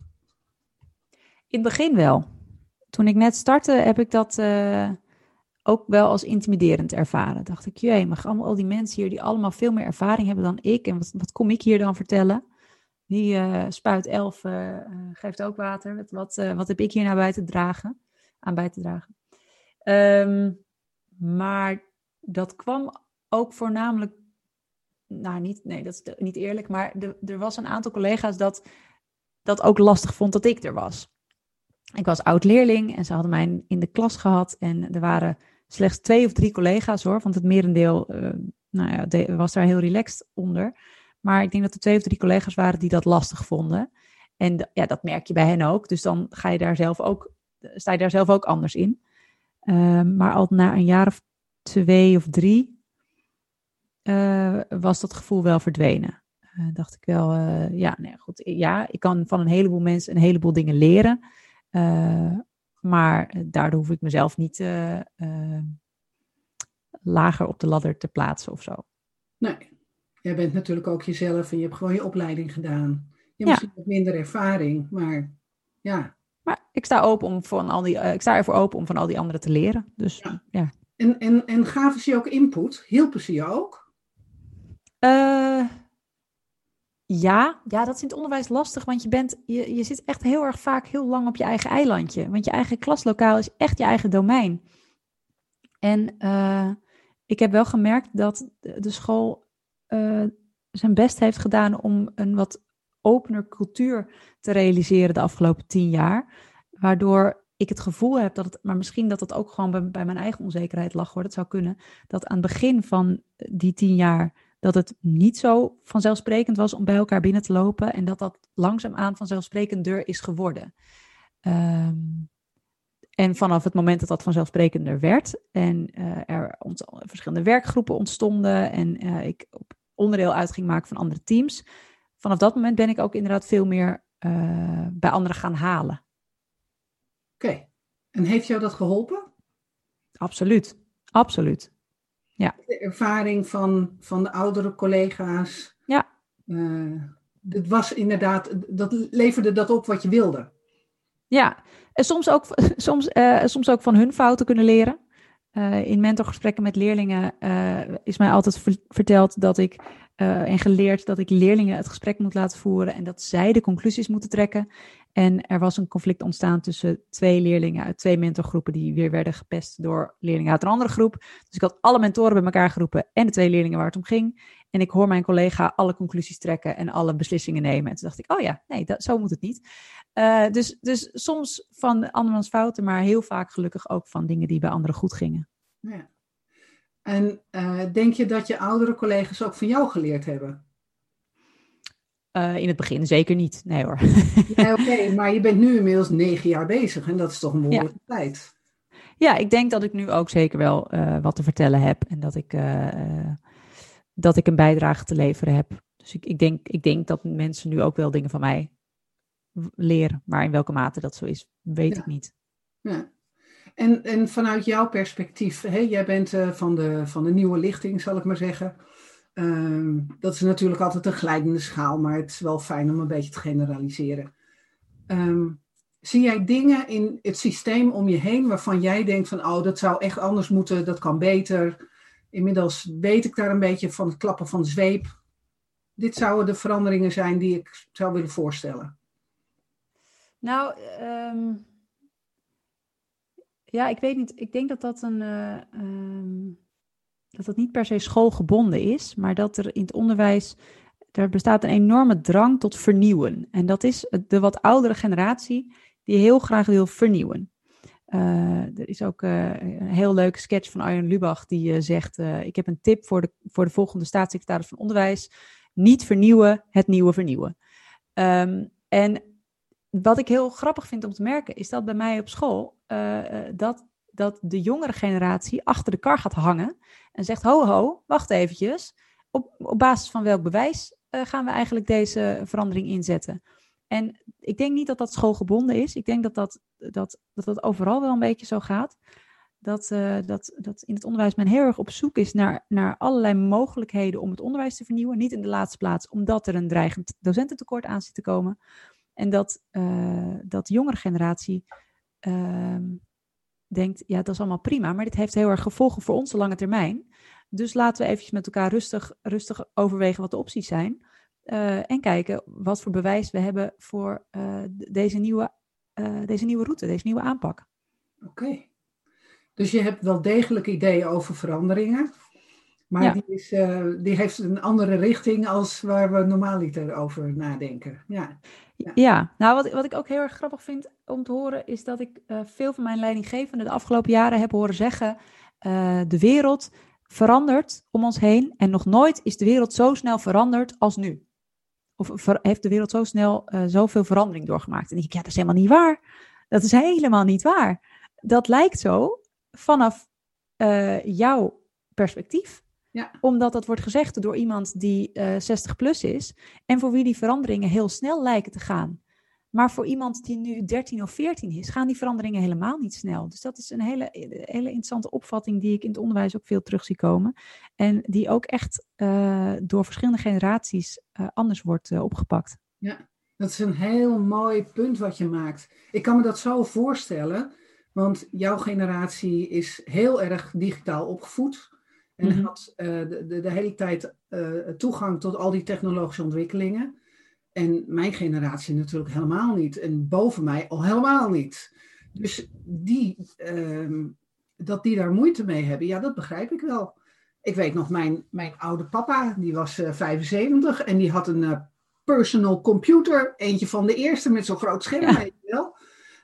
In het begin wel toen ik net startte, heb ik dat uh, ook wel als intimiderend ervaren. Dacht ik, jee, maar allemaal al die mensen hier die allemaal veel meer ervaring hebben dan ik. En wat, wat kom ik hier dan vertellen? Die uh, spuit elf, uh, geeft ook water. Wat, wat, heb ik hier nou bij te dragen? Aan bij te dragen. Um, maar dat kwam ook voornamelijk. Nou, niet, nee, dat is niet eerlijk. Maar er was een aantal collega's dat dat ook lastig vond dat ik er was. Ik was oud-leerling en ze hadden mij in de klas gehad. En er waren slechts twee of drie collega's hoor, want het merendeel uh, nou ja, was daar heel relaxed onder. Maar ik denk dat er twee of drie collega's waren die dat lastig vonden. En ja, dat merk je bij hen ook. Dus dan ga je daar zelf ook, sta je daar zelf ook anders in. Uh, maar al na een jaar of twee of drie uh, was dat gevoel wel verdwenen. Uh, dacht ik wel, ja, nee, goed. Ja, ik kan van een heleboel mensen een heleboel dingen leren. Uh, maar daardoor hoef ik mezelf niet uh, uh, lager op de ladder te plaatsen of zo. Nee, jij bent natuurlijk ook jezelf en je hebt gewoon je opleiding gedaan. Je hebt ja. misschien wat minder ervaring, maar ja. Maar ik sta, open om van al die, ik sta ervoor open om van al die anderen te leren. Dus ja. ja. En, en, en gaven ze je ook input? Hielpen ze je ook? Ja, ja, dat is in het onderwijs lastig, want je, bent, je, je zit echt heel erg vaak heel lang op je eigen eilandje. Want je eigen klaslokaal is echt je eigen domein. En uh, ik heb wel gemerkt dat de school uh, zijn best heeft gedaan om een wat opener cultuur te realiseren de afgelopen tien jaar. Waardoor ik het gevoel heb dat het, maar misschien dat het ook gewoon bij, bij mijn eigen onzekerheid lag hoor, dat zou kunnen, dat aan het begin van die tien jaar dat het niet zo vanzelfsprekend was om bij elkaar binnen te lopen en dat dat langzaamaan vanzelfsprekender is geworden. Um, en vanaf het moment dat dat vanzelfsprekender werd en uh, er verschillende werkgroepen ontstonden en uh, ik op onderdeel uit ging maken van andere teams, vanaf dat moment ben ik ook inderdaad veel meer uh, bij anderen gaan halen. Oké, en heeft jou dat geholpen? Absoluut, absoluut. Ja. De ervaring van, van de oudere collega's. Ja. het was inderdaad, dat leverde dat op wat je wilde. Ja, en soms ook, soms, uh, soms ook van hun fouten kunnen leren. Uh, in mentorgesprekken met leerlingen uh, is mij altijd verteld dat ik en geleerd dat ik leerlingen het gesprek moet laten voeren en dat zij de conclusies moeten trekken. En er was een conflict ontstaan tussen twee leerlingen uit twee mentorgroepen die weer werden gepest door leerlingen uit een andere groep. Dus ik had alle mentoren bij elkaar geroepen en de twee leerlingen waar het om ging. En ik hoor mijn collega alle conclusies trekken en alle beslissingen nemen. En toen dacht ik, oh ja, nee, dat, zo moet het niet. Uh, dus, dus soms van andermans fouten, maar heel vaak gelukkig ook van dingen die bij anderen goed gingen. Ja. En uh, denk je dat je oudere collega's ook van jou geleerd hebben? Uh, in het begin zeker niet, nee hoor. Nee, Oké, maar je bent nu inmiddels negen jaar bezig en dat is toch een behoorlijke ja. tijd. Ja, ik denk dat ik nu ook zeker wel wat te vertellen heb en dat ik dat ik een bijdrage te leveren heb. Dus ik, ik, denk, ik denk dat mensen nu ook wel dingen van mij leren. Maar in welke mate dat zo is, weet ik niet. Ja. En, en vanuit jouw perspectief, hè, jij bent uh, van, de, van de nieuwe lichting, zal ik maar zeggen. Uh, dat is natuurlijk altijd een glijdende schaal, maar het is wel fijn om een beetje te generaliseren. Um, zie jij dingen in het systeem om je heen waarvan jij denkt van, oh, dat zou echt anders moeten, dat kan beter. Inmiddels weet ik daar een beetje van het klappen van de zweep. Dit zouden de veranderingen zijn die ik zou willen voorstellen. Nou, um, ja, ik weet niet. Ik denk dat dat een. Uh, um, dat dat niet per se schoolgebonden is, maar dat er in het onderwijs. Er bestaat een enorme drang tot vernieuwen. En dat is de wat oudere generatie die heel graag wil vernieuwen. Uh, er is ook uh, een heel leuke sketch van Arjen Lubach die zegt: Ik heb een tip voor de, voor de volgende staatssecretaris van Onderwijs. Niet vernieuwen, het nieuwe vernieuwen. Um, en wat ik heel grappig vind om te merken, is dat bij mij op school dat, dat de jongere generatie achter de kar gaat hangen en zegt: Ho, ho, wacht eventjes. Op, op basis van welk bewijs gaan we eigenlijk deze verandering inzetten? En ik denk niet dat dat schoolgebonden is. Ik denk dat dat, dat, dat, dat overal wel een beetje zo gaat. Dat, dat, dat in het onderwijs men heel erg op zoek is naar, naar allerlei mogelijkheden om het onderwijs te vernieuwen. Niet in de laatste plaats omdat er een dreigend docententekort aan zit te komen. En dat, uh, dat jongere generatie uh, denkt, ja, dat is allemaal prima, maar dit heeft heel erg gevolgen voor onze lange termijn. Dus laten we eventjes met elkaar rustig, rustig overwegen wat de opties zijn. Uh, en kijken wat voor bewijs we hebben voor uh, deze, nieuwe, deze nieuwe route, deze nieuwe aanpak. Oké. Dus je hebt wel degelijk ideeën over veranderingen. Maar ja. die, is, die heeft een andere richting als waar we normaal niet over nadenken. Ja, ja. ja. nou wat, wat ik ook heel erg grappig vind om te horen, is dat ik veel van mijn leidinggevenden de afgelopen jaren heb horen zeggen: de wereld verandert om ons heen en nog nooit is de wereld zo snel veranderd als nu. Of heeft de wereld zo snel zoveel verandering doorgemaakt? En ik, ja, dat is helemaal niet waar. Dat is helemaal niet waar. Dat lijkt zo vanaf jouw perspectief. Ja. Omdat dat wordt gezegd door iemand die uh, eh, 60 plus is en voor wie die veranderingen heel snel lijken te gaan. Maar voor iemand die nu 13 of 14 is, gaan die veranderingen helemaal niet snel. Dus dat is een hele, hele interessante opvatting die ik in het onderwijs ook veel terug zie komen. En die ook echt uh, door verschillende generaties uh, anders wordt opgepakt. Ja, dat is een heel mooi punt wat je maakt. Ik kan me dat zo voorstellen, want jouw generatie is heel erg digitaal opgevoed. En mm -hmm. had de, de, de, hele tijd toegang tot al die technologische ontwikkelingen. En mijn generatie natuurlijk helemaal niet. En boven mij al helemaal niet. Dus die, uh, dat die daar moeite mee hebben, ja, dat begrijp ik wel. ik weet nog, mijn, mijn oude papa, die was 75 en die had een personal computer. Eentje van de eerste met zo'n groot scherm.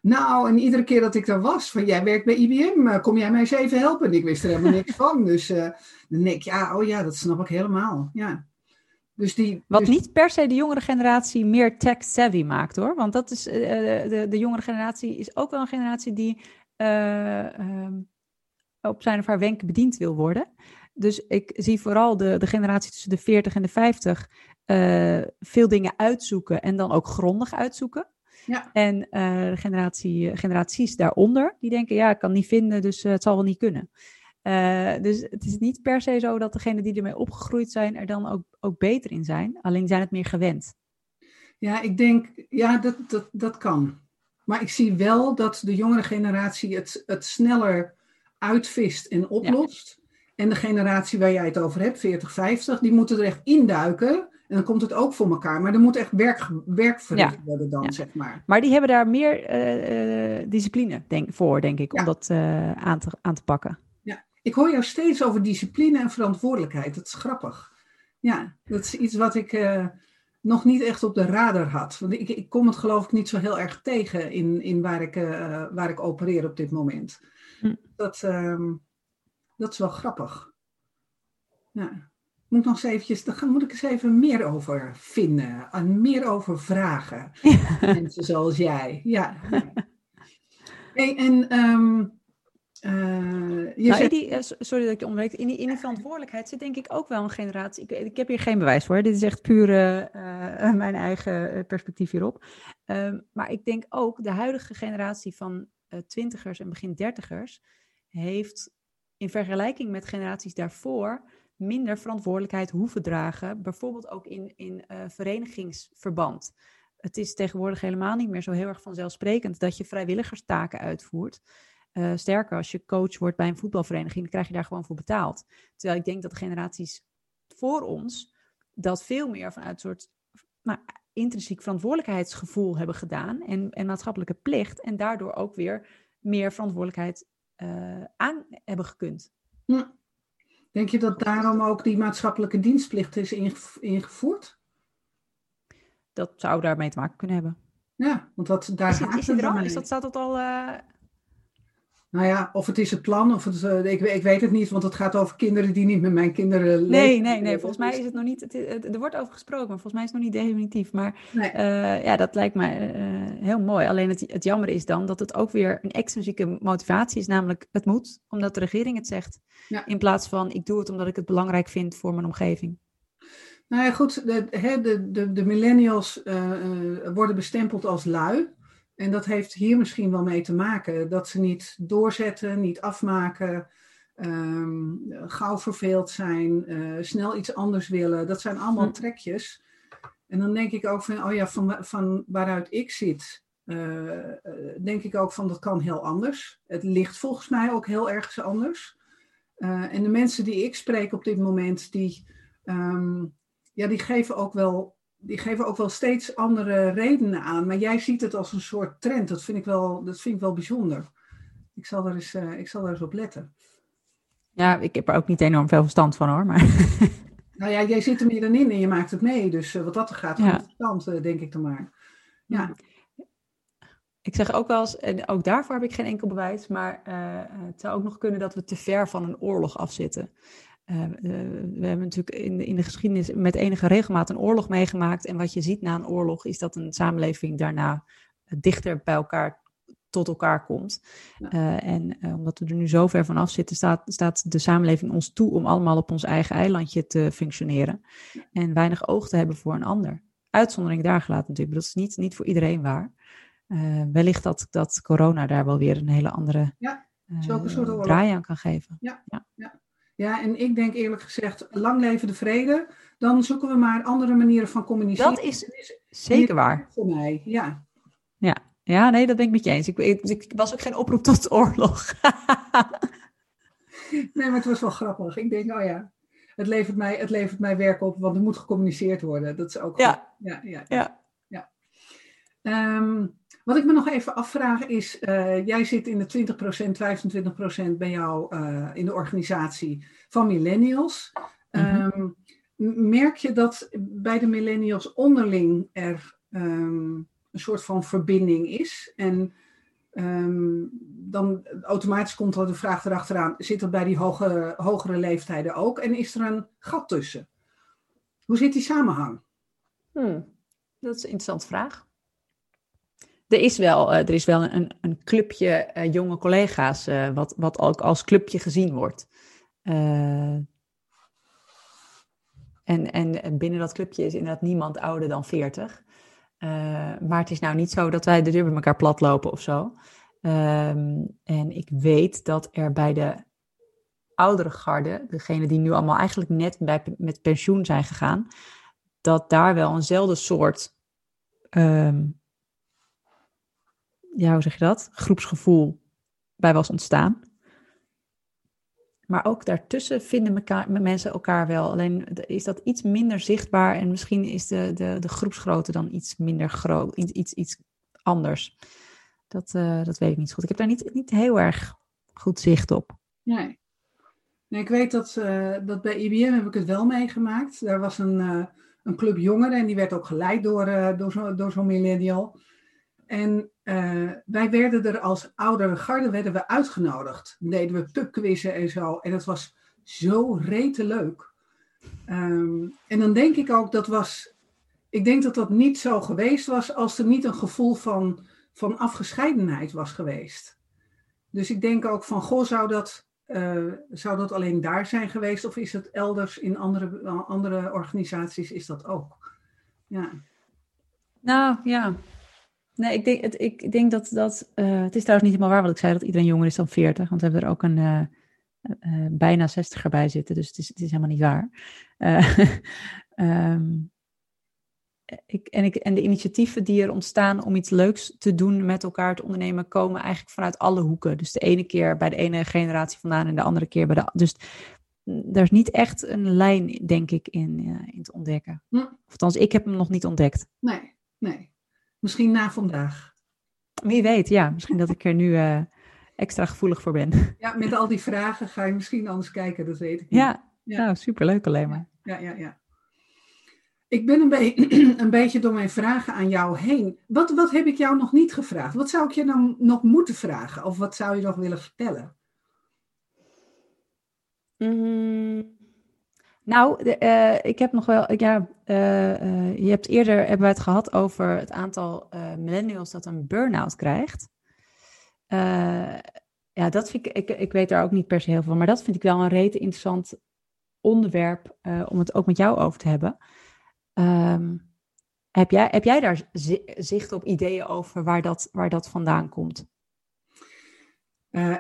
Nou, en iedere keer dat ik daar was, van jij werkt bij IBM, kom jij mij eens even helpen? En ik wist er helemaal niks van. Dus dan denk ik, ja, oh ja, dat snap ik helemaal. Ja. Dus die, Wat dus niet per se de jongere generatie meer tech-savvy maakt hoor. Want dat is, de, de jongere generatie is ook wel een generatie die uh, op zijn of haar wenken bediend wil worden. Dus ik zie vooral de, de generatie tussen de 40 en de 50 uh, eh, veel dingen uitzoeken en dan ook grondig uitzoeken. Ja. En uh, de generatie, generaties daaronder, die denken, ja, ik kan niet vinden, dus het zal wel niet kunnen. dus het is niet per se zo dat degenen die ermee opgegroeid zijn er dan ook, ook beter in zijn. Alleen zijn het meer gewend. Ja, ik denk, ja, dat, dat, dat kan. Maar ik zie wel dat de jongere generatie het, het sneller uitvist en oplost. En de generatie waar jij het over hebt, 40, 50, die moeten er echt induiken. En dan komt het ook voor elkaar. Maar er moet echt werk, werk verricht worden dan, zeg maar. Maar die hebben daar meer uh, discipline denk, voor, denk ik, om dat uh, aan, te, aan te pakken. Ja, ik hoor jou steeds over discipline en verantwoordelijkheid. Dat is grappig. Ja, dat is iets wat ik nog niet echt op de radar had. Want ik, ik kom het geloof ik niet zo heel erg tegen in, in waar, ik, waar ik opereer op dit moment. Hm. Dat, uh, dat is wel grappig. Ja. Moet nog eens eventjes, daar moet ik eens even meer over vinden. En meer over vragen. Mensen zoals jij. Ja. Hey, en um, uh, nou, die, eh, sorry dat ik je onderbreek. In die, in die verantwoordelijkheid zit denk ik ook wel een generatie. Ik, ik heb hier geen bewijs voor. Dit is echt puur uh, mijn eigen perspectief hierop. Uh, maar ik denk ook de huidige generatie van twintigers en begin dertigers heeft in vergelijking met generaties daarvoor minder verantwoordelijkheid hoeven dragen. Bijvoorbeeld ook in, in verenigingsverband. Het is tegenwoordig helemaal niet meer zo heel erg vanzelfsprekend dat je vrijwilligerstaken uitvoert. Uh, sterker, als je coach wordt bij een voetbalvereniging, dan krijg je daar gewoon voor betaald. Terwijl ik denk dat generaties voor ons dat veel meer vanuit een soort nou, intrinsiek verantwoordelijkheidsgevoel hebben gedaan en, en maatschappelijke plicht. En daardoor ook weer meer verantwoordelijkheid uh, aan hebben gekund. Denk je dat daarom ook die maatschappelijke dienstplicht is ingevoerd? Dat zou daarmee te maken kunnen hebben. Ja, want dat, daar is, het, is, het er is dat, staat dat al uh, nou ja, of het is het plan, of het uh, ik, ik, weet het niet, want het gaat over kinderen die niet met mijn kinderen leven. Nee, nee, nee. Volgens mij is het nog niet. Het, er wordt over gesproken, maar volgens mij is het nog niet definitief. Maar uh, ja, dat lijkt mij uh, heel mooi. Alleen het, het jammer is dan dat het ook weer een extrinsieke motivatie is, namelijk het moet, omdat de regering het zegt. Ja. In plaats van ik doe het omdat ik het belangrijk vind voor mijn omgeving. Nou ja, goed, de, de, de, de millennials worden bestempeld als lui. En dat heeft hier misschien wel mee te maken dat ze niet doorzetten, niet afmaken, um, gauw verveeld zijn, uh, snel iets anders willen. Dat zijn allemaal hm. trekjes. En dan denk ik ook van, oh ja, van, van waaruit ik zit, uh, denk ik ook van dat kan heel anders. Het ligt volgens mij ook heel ergens anders. Uh, en de mensen die ik spreek op dit moment, die, um, ja, die geven ook wel die geven ook wel steeds andere redenen aan. Maar jij ziet het als een soort trend. Dat vind ik wel, dat vind ik wel bijzonder. Ik zal, er eens, uh, ik zal daar eens op letten. Ja, ik heb er ook niet enorm veel verstand van hoor. Maar... Nou ja, jij zit er meer dan in en je maakt het mee. Dus uh, wat dat er gaat, ja. verstand, uh, denk ik dan maar. Ja. Ik zeg ook wel eens, en ook daarvoor heb ik geen enkel bewijs, maar het zou ook nog kunnen dat we te ver van een oorlog afzitten. Uh, we hebben natuurlijk in de, in de geschiedenis met enige regelmaat een oorlog meegemaakt. En wat je ziet na een oorlog is dat een samenleving daarna dichter bij elkaar tot elkaar komt. Uh, en omdat we er nu zo ver vanaf zitten, staat, staat de samenleving ons toe om allemaal op ons eigen eilandje te functioneren. En weinig oog te hebben voor een ander. Uitzondering daar gelaten natuurlijk, dat is niet, niet voor iedereen waar. wellicht dat, dat corona daar wel weer een hele andere ja, draai aan kan geven. ja. ja. Ja. En ik denk eerlijk gezegd, lang leven de vrede. Dan zoeken we maar andere manieren van communiceren. Dat is zeker waar. Voor mij, ja. Ja, ja nee, dat ben ik met je eens. Ik, ik, was ook geen oproep tot oorlog. nee, maar het was wel grappig. Ik denk, oh ja, het levert mij, het levert mij werk op, want er moet gecommuniceerd worden. Dat is ook ja. Ja, ja, ja. ja. Um, Wat ik me nog even afvraag is, uh, jij zit in de 20%, 25% bij jou uh, in de organisatie van millennials. Um, merk je dat bij de millennials onderling er um, een soort van verbinding is? En um, dan automatisch komt er de vraag erachteraan, zit dat bij die hoge, hogere leeftijden ook? En is er een gat tussen? Hoe zit die samenhang? Hmm, dat is een interessante vraag. Er is wel, uh, er is wel een, een clubje uh, jonge collega's, uh, wat, wat ook als clubje gezien wordt. En, en binnen dat clubje is inderdaad niemand ouder dan 40. maar het is nou niet zo dat wij de deur bij elkaar platlopen of zo. Um, en ik weet dat er bij de oudere garde, degene die nu allemaal eigenlijk net bij, met pensioen zijn gegaan, dat daar wel eenzelfde soort, um, ja, hoe zeg je dat? Groepsgevoel bij was ontstaan. Maar ook daartussen vinden mensen elkaar wel. Alleen is dat iets minder zichtbaar en misschien is de, de, de groepsgrootte dan iets minder groot, iets, iets, iets anders. Dat, uh, dat weet ik niet goed. Ik heb daar niet, niet heel erg goed zicht op. Nee. nee ik weet dat, uh, dat bij IBM heb ik het wel meegemaakt. Daar was een, uh, een club jongeren en die werd ook geleid door, door zo'n door zo millennial. En wij werden er als oudere garde werden we uitgenodigd. Deden we pubquizzen en zo. En dat was zo rete leuk. Um, en dan denk ik ook, dat was... Ik denk dat dat niet zo geweest was als er niet een gevoel van van afgescheidenheid was geweest. Dus ik denk ook van, goh, zou dat, uh, zou dat alleen daar zijn geweest of is het elders in andere, andere organisaties is dat ook? Ja. Nou ja. Nee, ik denk, het, ik denk dat dat. Uh, het is trouwens niet helemaal waar wat ik zei dat iedereen jonger is dan 40. Want we hebben er ook een uh, bijna 60er bij zitten. Dus het is, het is helemaal niet waar. um, ik, en, ik, en de initiatieven die er ontstaan om iets leuks te doen met elkaar te ondernemen, komen eigenlijk vanuit alle hoeken. Dus de ene keer bij de ene generatie vandaan en de andere keer bij de. Dus er is niet echt een lijn, denk ik, in, in te ontdekken. Hm. Althans, ik heb hem nog niet ontdekt. Nee, nee. Misschien na vandaag. Wie weet, ja. Misschien dat ik er nu uh, extra gevoelig voor ben. Ja, met al die vragen ga je misschien anders kijken, dat weet ik niet. Ja, ja. nou, superleuk alleen maar. Ja, ja, ja. Ik ben een, be een, beetje door mijn vragen aan jou heen. Wat, wat heb ik jou nog niet gevraagd? Wat zou ik je dan nog moeten vragen? Of wat zou je nog willen vertellen? Mm, nou, de, uh, ik heb nog wel. Ja, uh, uh, je hebt eerder hebben we het gehad over het aantal millennials dat een burn-out krijgt. ja, dat vind ik, ik. Ik weet daar ook niet per se heel veel van, maar dat vind ik wel een rete interessant onderwerp om het ook met jou over te hebben. Um, heb, jij, heb jij daar zicht op ideeën over waar dat, waar dat vandaan komt?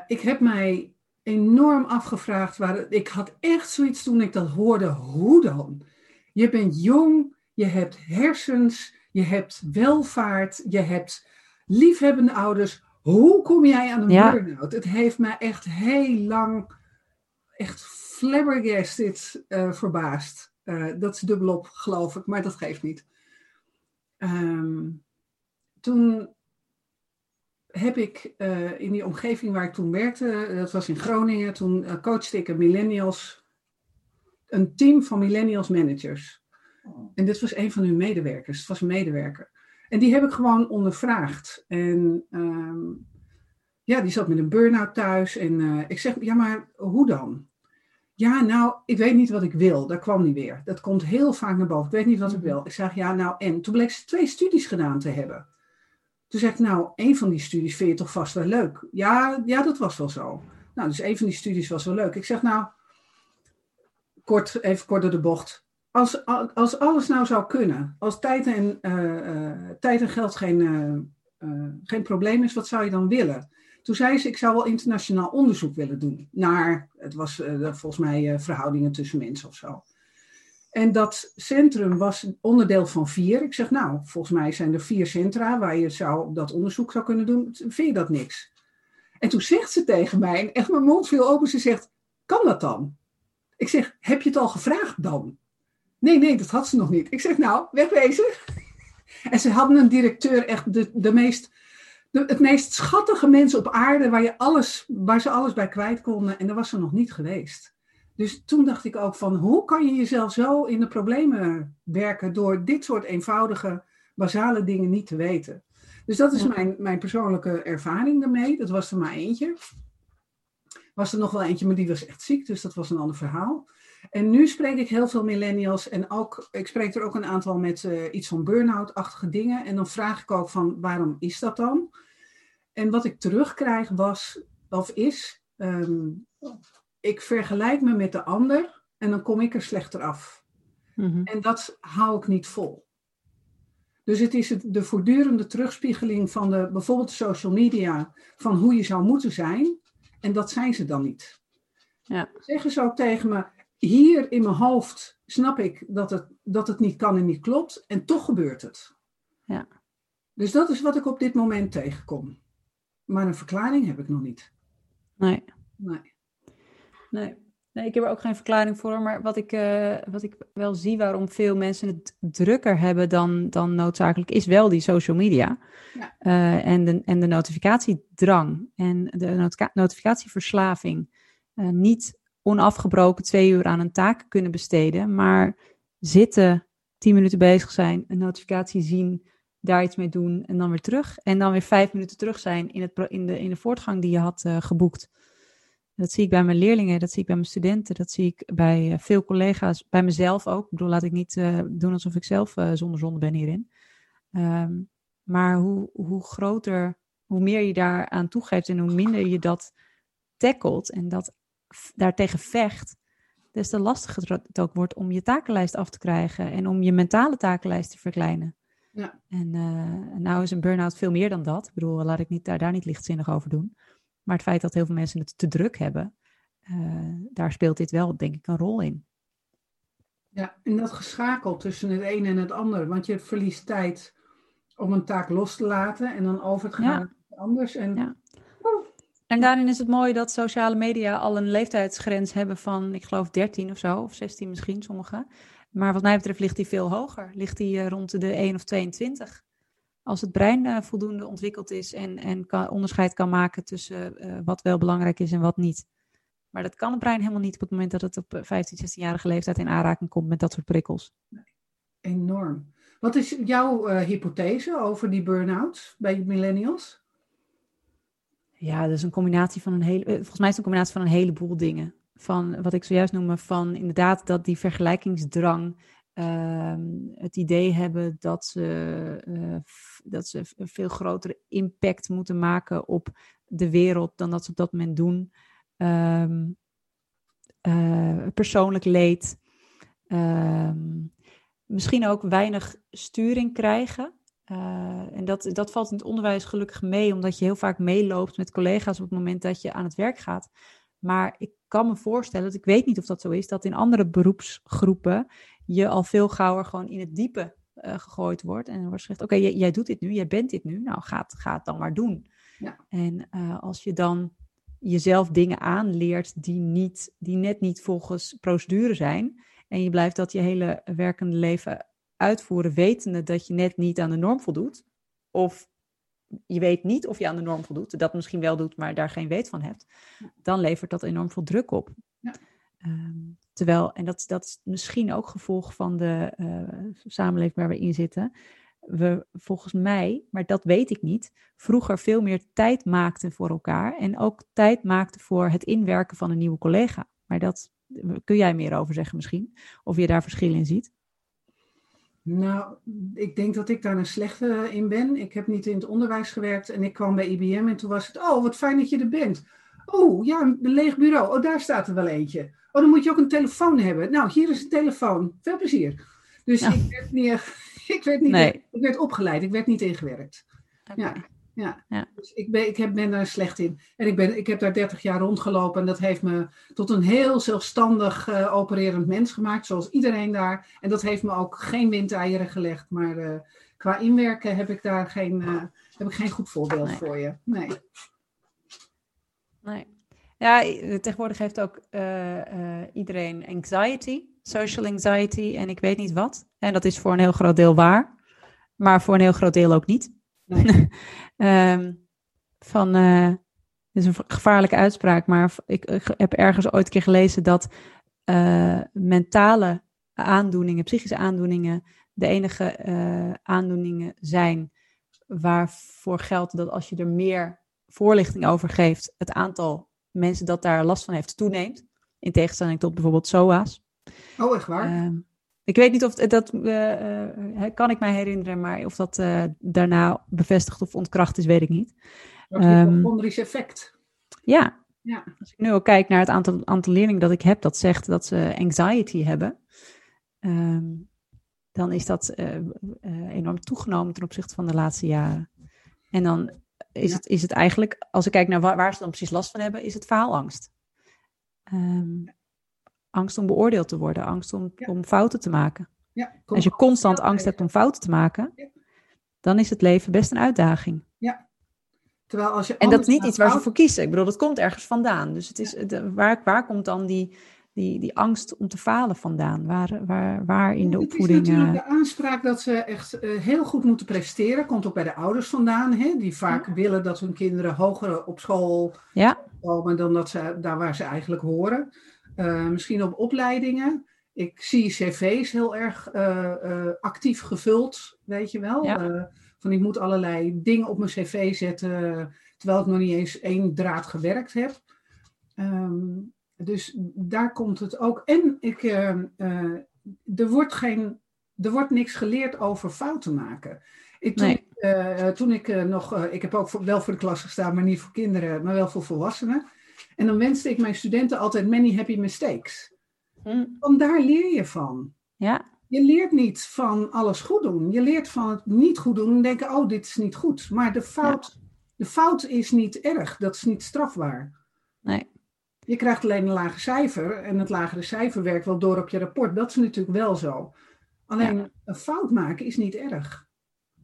Ik heb mij enorm afgevraagd. Waar, ik had echt zoiets toen ik dat hoorde. Hoe dan? Je bent jong, je hebt hersens, je hebt welvaart, je hebt liefhebbende ouders. Hoe kom jij aan een ja. burn-out? Het heeft mij echt heel lang, echt flabbergasted uh, verbaasd. Uh, dat is dubbelop, geloof ik, maar dat geeft niet. Um, toen heb ik uh, in die omgeving waar ik toen werkte, dat was in Groningen, toen uh, coachte ik een millennials, een team van millennials managers. En dit was een van hun medewerkers, het was een medewerker. En die heb ik gewoon ondervraagd. En um, ja, die zat met een burn-out thuis. En uh, ik zeg, ja, maar hoe dan? Ja, nou, ik weet niet wat ik wil. Dat kwam niet weer. Dat komt heel vaak naar boven. Ik weet niet wat ik mhm. wil. Ik zeg, ja, nou, en toen bleek ze twee studies gedaan te hebben. Toen zeg ik, nou, een van die studies vind je toch vast wel leuk? Ja, ja, dat was wel zo. Nou, dus een van die studies was wel leuk. Ik zeg, nou, kort, even kort door de bocht. Als, als alles nou zou kunnen, als tijd en, uh, uh, tijd en geld geen, uh, geen probleem is, wat zou je dan willen? Toen zei ze, ik zou wel internationaal onderzoek willen doen naar, het was volgens mij verhoudingen tussen mensen of zo. En dat centrum was onderdeel van vier. Ik zeg, nou, volgens mij zijn er vier centra waar je zou, dat onderzoek zou kunnen doen. Vind je dat niks? En toen zegt ze tegen mij, en echt mijn mond viel open, ze zegt, kan dat dan? Ik zeg, heb je het al gevraagd dan? Nee, nee, dat had ze nog niet. Ik zeg, nou, wegwezen. En ze hadden een directeur, echt de, de meest de, het meest schattige mensen op aarde waar, je alles, waar ze alles bij kwijt konden. En daar was ze nog niet geweest. Dus toen dacht ik ook van, hoe kan je jezelf zo in de problemen werken door dit soort eenvoudige, basale dingen niet te weten. Dus dat is mijn, mijn persoonlijke ervaring daarmee. Dat was er maar eentje. Was er nog wel eentje, maar die was echt ziek, dus dat was een ander verhaal. En nu spreek ik heel veel millennials en ook, ik spreek er ook een aantal met uh, iets van burn-out-achtige dingen. En dan vraag ik ook van, waarom is dat dan? En wat ik terugkrijg was, of is, ehm, ik vergelijk me met de ander en dan kom ik er slechter af. Mhm. En dat hou ik niet vol. Dus het is de voortdurende terugspiegeling van de, bijvoorbeeld social media, van hoe je zou moeten zijn. En dat zijn ze dan niet. Ja. Zeggen ze ook tegen me, hier in mijn hoofd snap ik dat het, dat het niet kan en niet klopt. En toch gebeurt het. Ja. Dus dat is wat ik op dit moment tegenkom. Maar een verklaring heb ik nog niet. Nee. Nee. Nee. Nee, ik heb er ook geen verklaring voor. Maar wat ik, uh, wat ik wel zie waarom veel mensen het drukker hebben dan, dan noodzakelijk, is wel die social media. Ja. Uh, en, de, en de notificatiedrang en de notificatieverslaving. Uh, niet onafgebroken twee uur aan een taak kunnen besteden, maar zitten, tien minuten bezig zijn, een notificatie zien, daar iets mee doen en dan weer terug. En dan weer vijf minuten terug zijn in, het, in, de, in de voortgang die je had geboekt. Dat zie ik bij mijn leerlingen, dat zie ik bij mijn studenten, dat zie ik bij uh, veel collega's, bij mezelf ook. Ik bedoel, laat ik niet uh, doen alsof ik zelf zonder zonde ben hierin. Um, maar hoe, hoe groter, hoe meer je daar aan toegeeft en hoe minder je dat tackelt en dat daartegen vecht, des te lastiger het ook wordt om je takenlijst af te krijgen en om je mentale takenlijst te verkleinen. Ja. En uh, nou is een burn-out veel meer dan dat. Ik bedoel, laat ik niet, daar, daar niet lichtzinnig over doen. Maar het feit dat heel veel mensen het te druk hebben, uh, daar speelt dit wel, denk ik, een rol in. Ja, en dat geschakel tussen het een en het ander. Want je verliest tijd om een taak los te laten en dan over te gaan ja. naar anders. En ja. En daarin is het mooi dat sociale media al een leeftijdsgrens hebben van, ik geloof 13 of zo, of 16 misschien sommige. Maar wat mij betreft ligt die veel hoger. Ligt die uh, rond de 1 of 22. Als het brein uh, voldoende ontwikkeld is en, en kan, onderscheid kan maken tussen uh, wat wel belangrijk is en wat niet. Maar dat kan het brein helemaal niet op het moment dat het op 15, 16-jarige leeftijd in aanraking komt met dat soort prikkels. Enorm. Wat is jouw hypothese over die burn-out bij millennials? Ja, dat is een combinatie van een hele. Eh, volgens mij is het een combinatie van een heleboel dingen. Van wat ik zojuist noemde, van inderdaad dat die vergelijkingsdrang. Uh, het idee hebben dat ze, uh, dat ze een veel grotere impact moeten maken op de wereld dan dat ze op dat moment doen. Um, persoonlijk leed. Um, misschien ook weinig sturing krijgen. Uh, en dat, dat valt in het onderwijs gelukkig mee, omdat je heel vaak meeloopt met collega's op het moment dat je aan het werk gaat. Maar ik kan me voorstellen, dat ik weet niet of dat zo is, dat in andere beroepsgroepen je al veel gauwer gewoon in het diepe uh, gegooid wordt. En er wordt gezegd, oké, okay, jij, doet dit nu, jij bent dit nu, nou ga, ga het dan maar doen. Ja. En uh, als je dan jezelf dingen aanleert die, niet, die net niet volgens procedure zijn, en je blijft dat je hele werkende leven uitvoeren wetende dat je net niet aan de norm voldoet. Of je weet niet of je aan de norm voldoet, dat misschien wel doet, maar daar geen weet van hebt. Dan levert dat enorm veel druk op. Ja. Um, terwijl, en dat, dat is misschien ook gevolg van de uh, samenleving waar we in zitten. We volgens mij, maar dat weet ik niet, vroeger veel meer tijd maakten voor elkaar. En ook tijd maakten voor het inwerken van een nieuwe collega. Maar dat kun jij meer over zeggen misschien, of je daar verschil in ziet. Nou, ik denk dat ik daar een slechte in ben. Ik heb niet in het onderwijs gewerkt en ik kwam bij IBM en toen was het, oh, wat fijn dat je er bent. Oh, ja, een leeg bureau. Oh, daar staat er wel eentje. Oh, dan moet je ook een telefoon hebben. Nou, hier is een telefoon. Veel plezier. Dus ik werd niet, ik werd niet, nee. ik werd opgeleid. Ik werd niet ingewerkt. Ja ja. ja. Dus ik, ben, ik heb, ben daar slecht in. En ik, ben, ik heb daar 30 jaar rondgelopen en dat heeft me tot een heel zelfstandig uh, opererend mens gemaakt, zoals iedereen daar. En dat heeft me ook geen windeieren gelegd, maar uh, qua inwerken heb ik daar geen, uh, heb ik geen goed voorbeeld nee. voor je. Nee. Nee. Ja, tegenwoordig heeft ook iedereen anxiety, social anxiety en ik weet niet wat. En dat is voor een heel groot deel waar, maar voor een heel groot deel ook niet. Nee. um, van, uh, dit is een gevaarlijke uitspraak, maar ik, ik heb ergens ooit een keer gelezen dat mentale aandoeningen, psychische aandoeningen, de enige aandoeningen zijn waarvoor geldt dat als je er meer voorlichting over geeft, het aantal mensen dat daar last van heeft toeneemt. In tegenstelling tot bijvoorbeeld SOA's. Oh, echt waar? Uh, ik weet niet of dat, uh, kan ik mij herinneren, maar of dat daarna bevestigd of ontkracht is, weet ik niet. Dat is een um, effect. Ja. ja. Als ik nu ook kijk naar het aantal, aantal leerlingen dat ik heb, dat zegt dat ze anxiety hebben. Um, dan is dat enorm toegenomen ten opzichte van de laatste jaren. En dan is, ja. het, is het eigenlijk, als ik kijk naar waar, waar, ze dan precies last van hebben, is het faalangst. Um, angst om beoordeeld te worden, angst om, ja. om fouten te maken. Ja, als je constant angst hebt om fouten te maken, dan is het leven best een uitdaging. Ja. Terwijl als je en dat is niet iets waar ze voor kiezen. Ik bedoel, dat komt ergens vandaan. Dus het is, de, waar, waar komt dan die, die, die angst om te falen vandaan? Waar, waar, waar in de opvoeding... Het is natuurlijk de aanspraak dat ze echt uh, heel goed moeten presteren. Komt ook bij de ouders vandaan, hè? die vaak ja. willen dat hun kinderen hoger op school ja. komen dan dat ze, daar waar ze eigenlijk horen. Uh, misschien op opleidingen. Ik zie cv's heel erg uh, actief gevuld, weet je wel. Ja. van ik moet allerlei dingen op mijn cv zetten, terwijl ik nog niet eens één draad gewerkt heb. Um, dus daar komt het ook. En ik, uh, uh, er, wordt geen, er wordt niks geleerd over fouten maken. Ik, toen, nee. uh, toen ik nog, ik heb ook voor, wel voor de klas gestaan, maar niet voor kinderen, maar wel voor volwassenen. En dan wenste ik mijn studenten altijd many happy mistakes. Hm. Want daar leer je van. Ja. Je leert niet van alles goed doen. Je leert van het niet goed doen en denken, oh, dit is niet goed. Maar de fout, ja. de fout is niet erg, dat is niet strafbaar. Nee. Je krijgt alleen een lager cijfer en het lagere cijfer werkt wel door op je rapport. Dat is natuurlijk wel zo. Alleen ja. een fout maken is niet erg.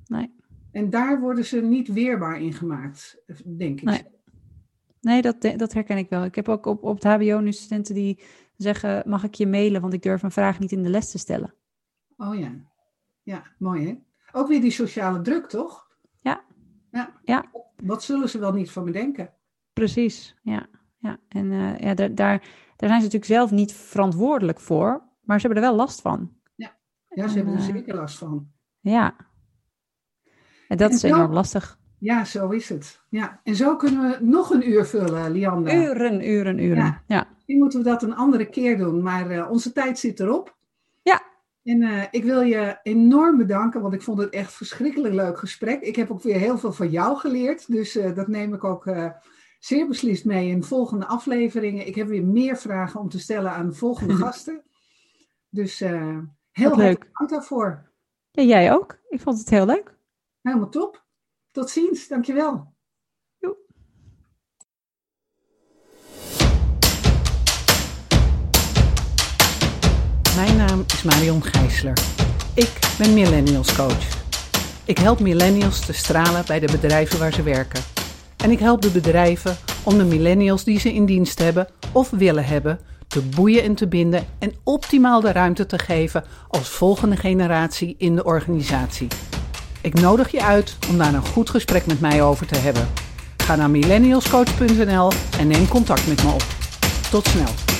Nee. En daar worden ze niet weerbaar in gemaakt, denk ik. Nee, nee dat, dat herken ik wel. Ik heb ook op, op het HBO nu studenten die zeggen: Mag ik je mailen? Want ik durf een vraag niet in de les te stellen. Oh ja, ja, mooi hè? Ook weer die sociale druk, toch? Ja. Ja. ja. Wat zullen ze wel niet van me denken? Precies, ja ja. En uh, ja, daar, daar, daar zijn ze natuurlijk zelf niet verantwoordelijk voor, maar ze hebben er wel last van. Ja, ja ze en, hebben er uh, zeker last van. Ja. En dat en is enorm lastig. Ja, zo is het. Ja. En zo kunnen we nog een uur vullen, Lianda. Uren, uren, uren. Ja. ja. Misschien moeten we dat een andere keer doen, maar uh, onze tijd zit erop. Ja. En ik wil je enorm bedanken, want ik vond het echt verschrikkelijk leuk gesprek. Ik heb ook weer heel veel van jou geleerd, dus dat neem ik ook zeer beslist mee in volgende afleveringen. Ik heb weer meer vragen om te stellen aan de volgende gasten. Dus uh, heel leuk dank daarvoor. Ja, jij ook. Ik vond het heel leuk. Helemaal top. Tot ziens. Dankjewel. Jo. Mijn naam is Marion Gijsler. Ik ben Millennials Coach. Ik help millennials te stralen bij de bedrijven waar ze werken. En ik help de bedrijven om de millennials die ze in dienst hebben of willen hebben te boeien en te binden en optimaal de ruimte te geven als volgende generatie in de organisatie. Ik nodig je uit om daar een goed gesprek met mij over te hebben. Ga naar millennialscoach.nl en neem contact met me op. Tot snel.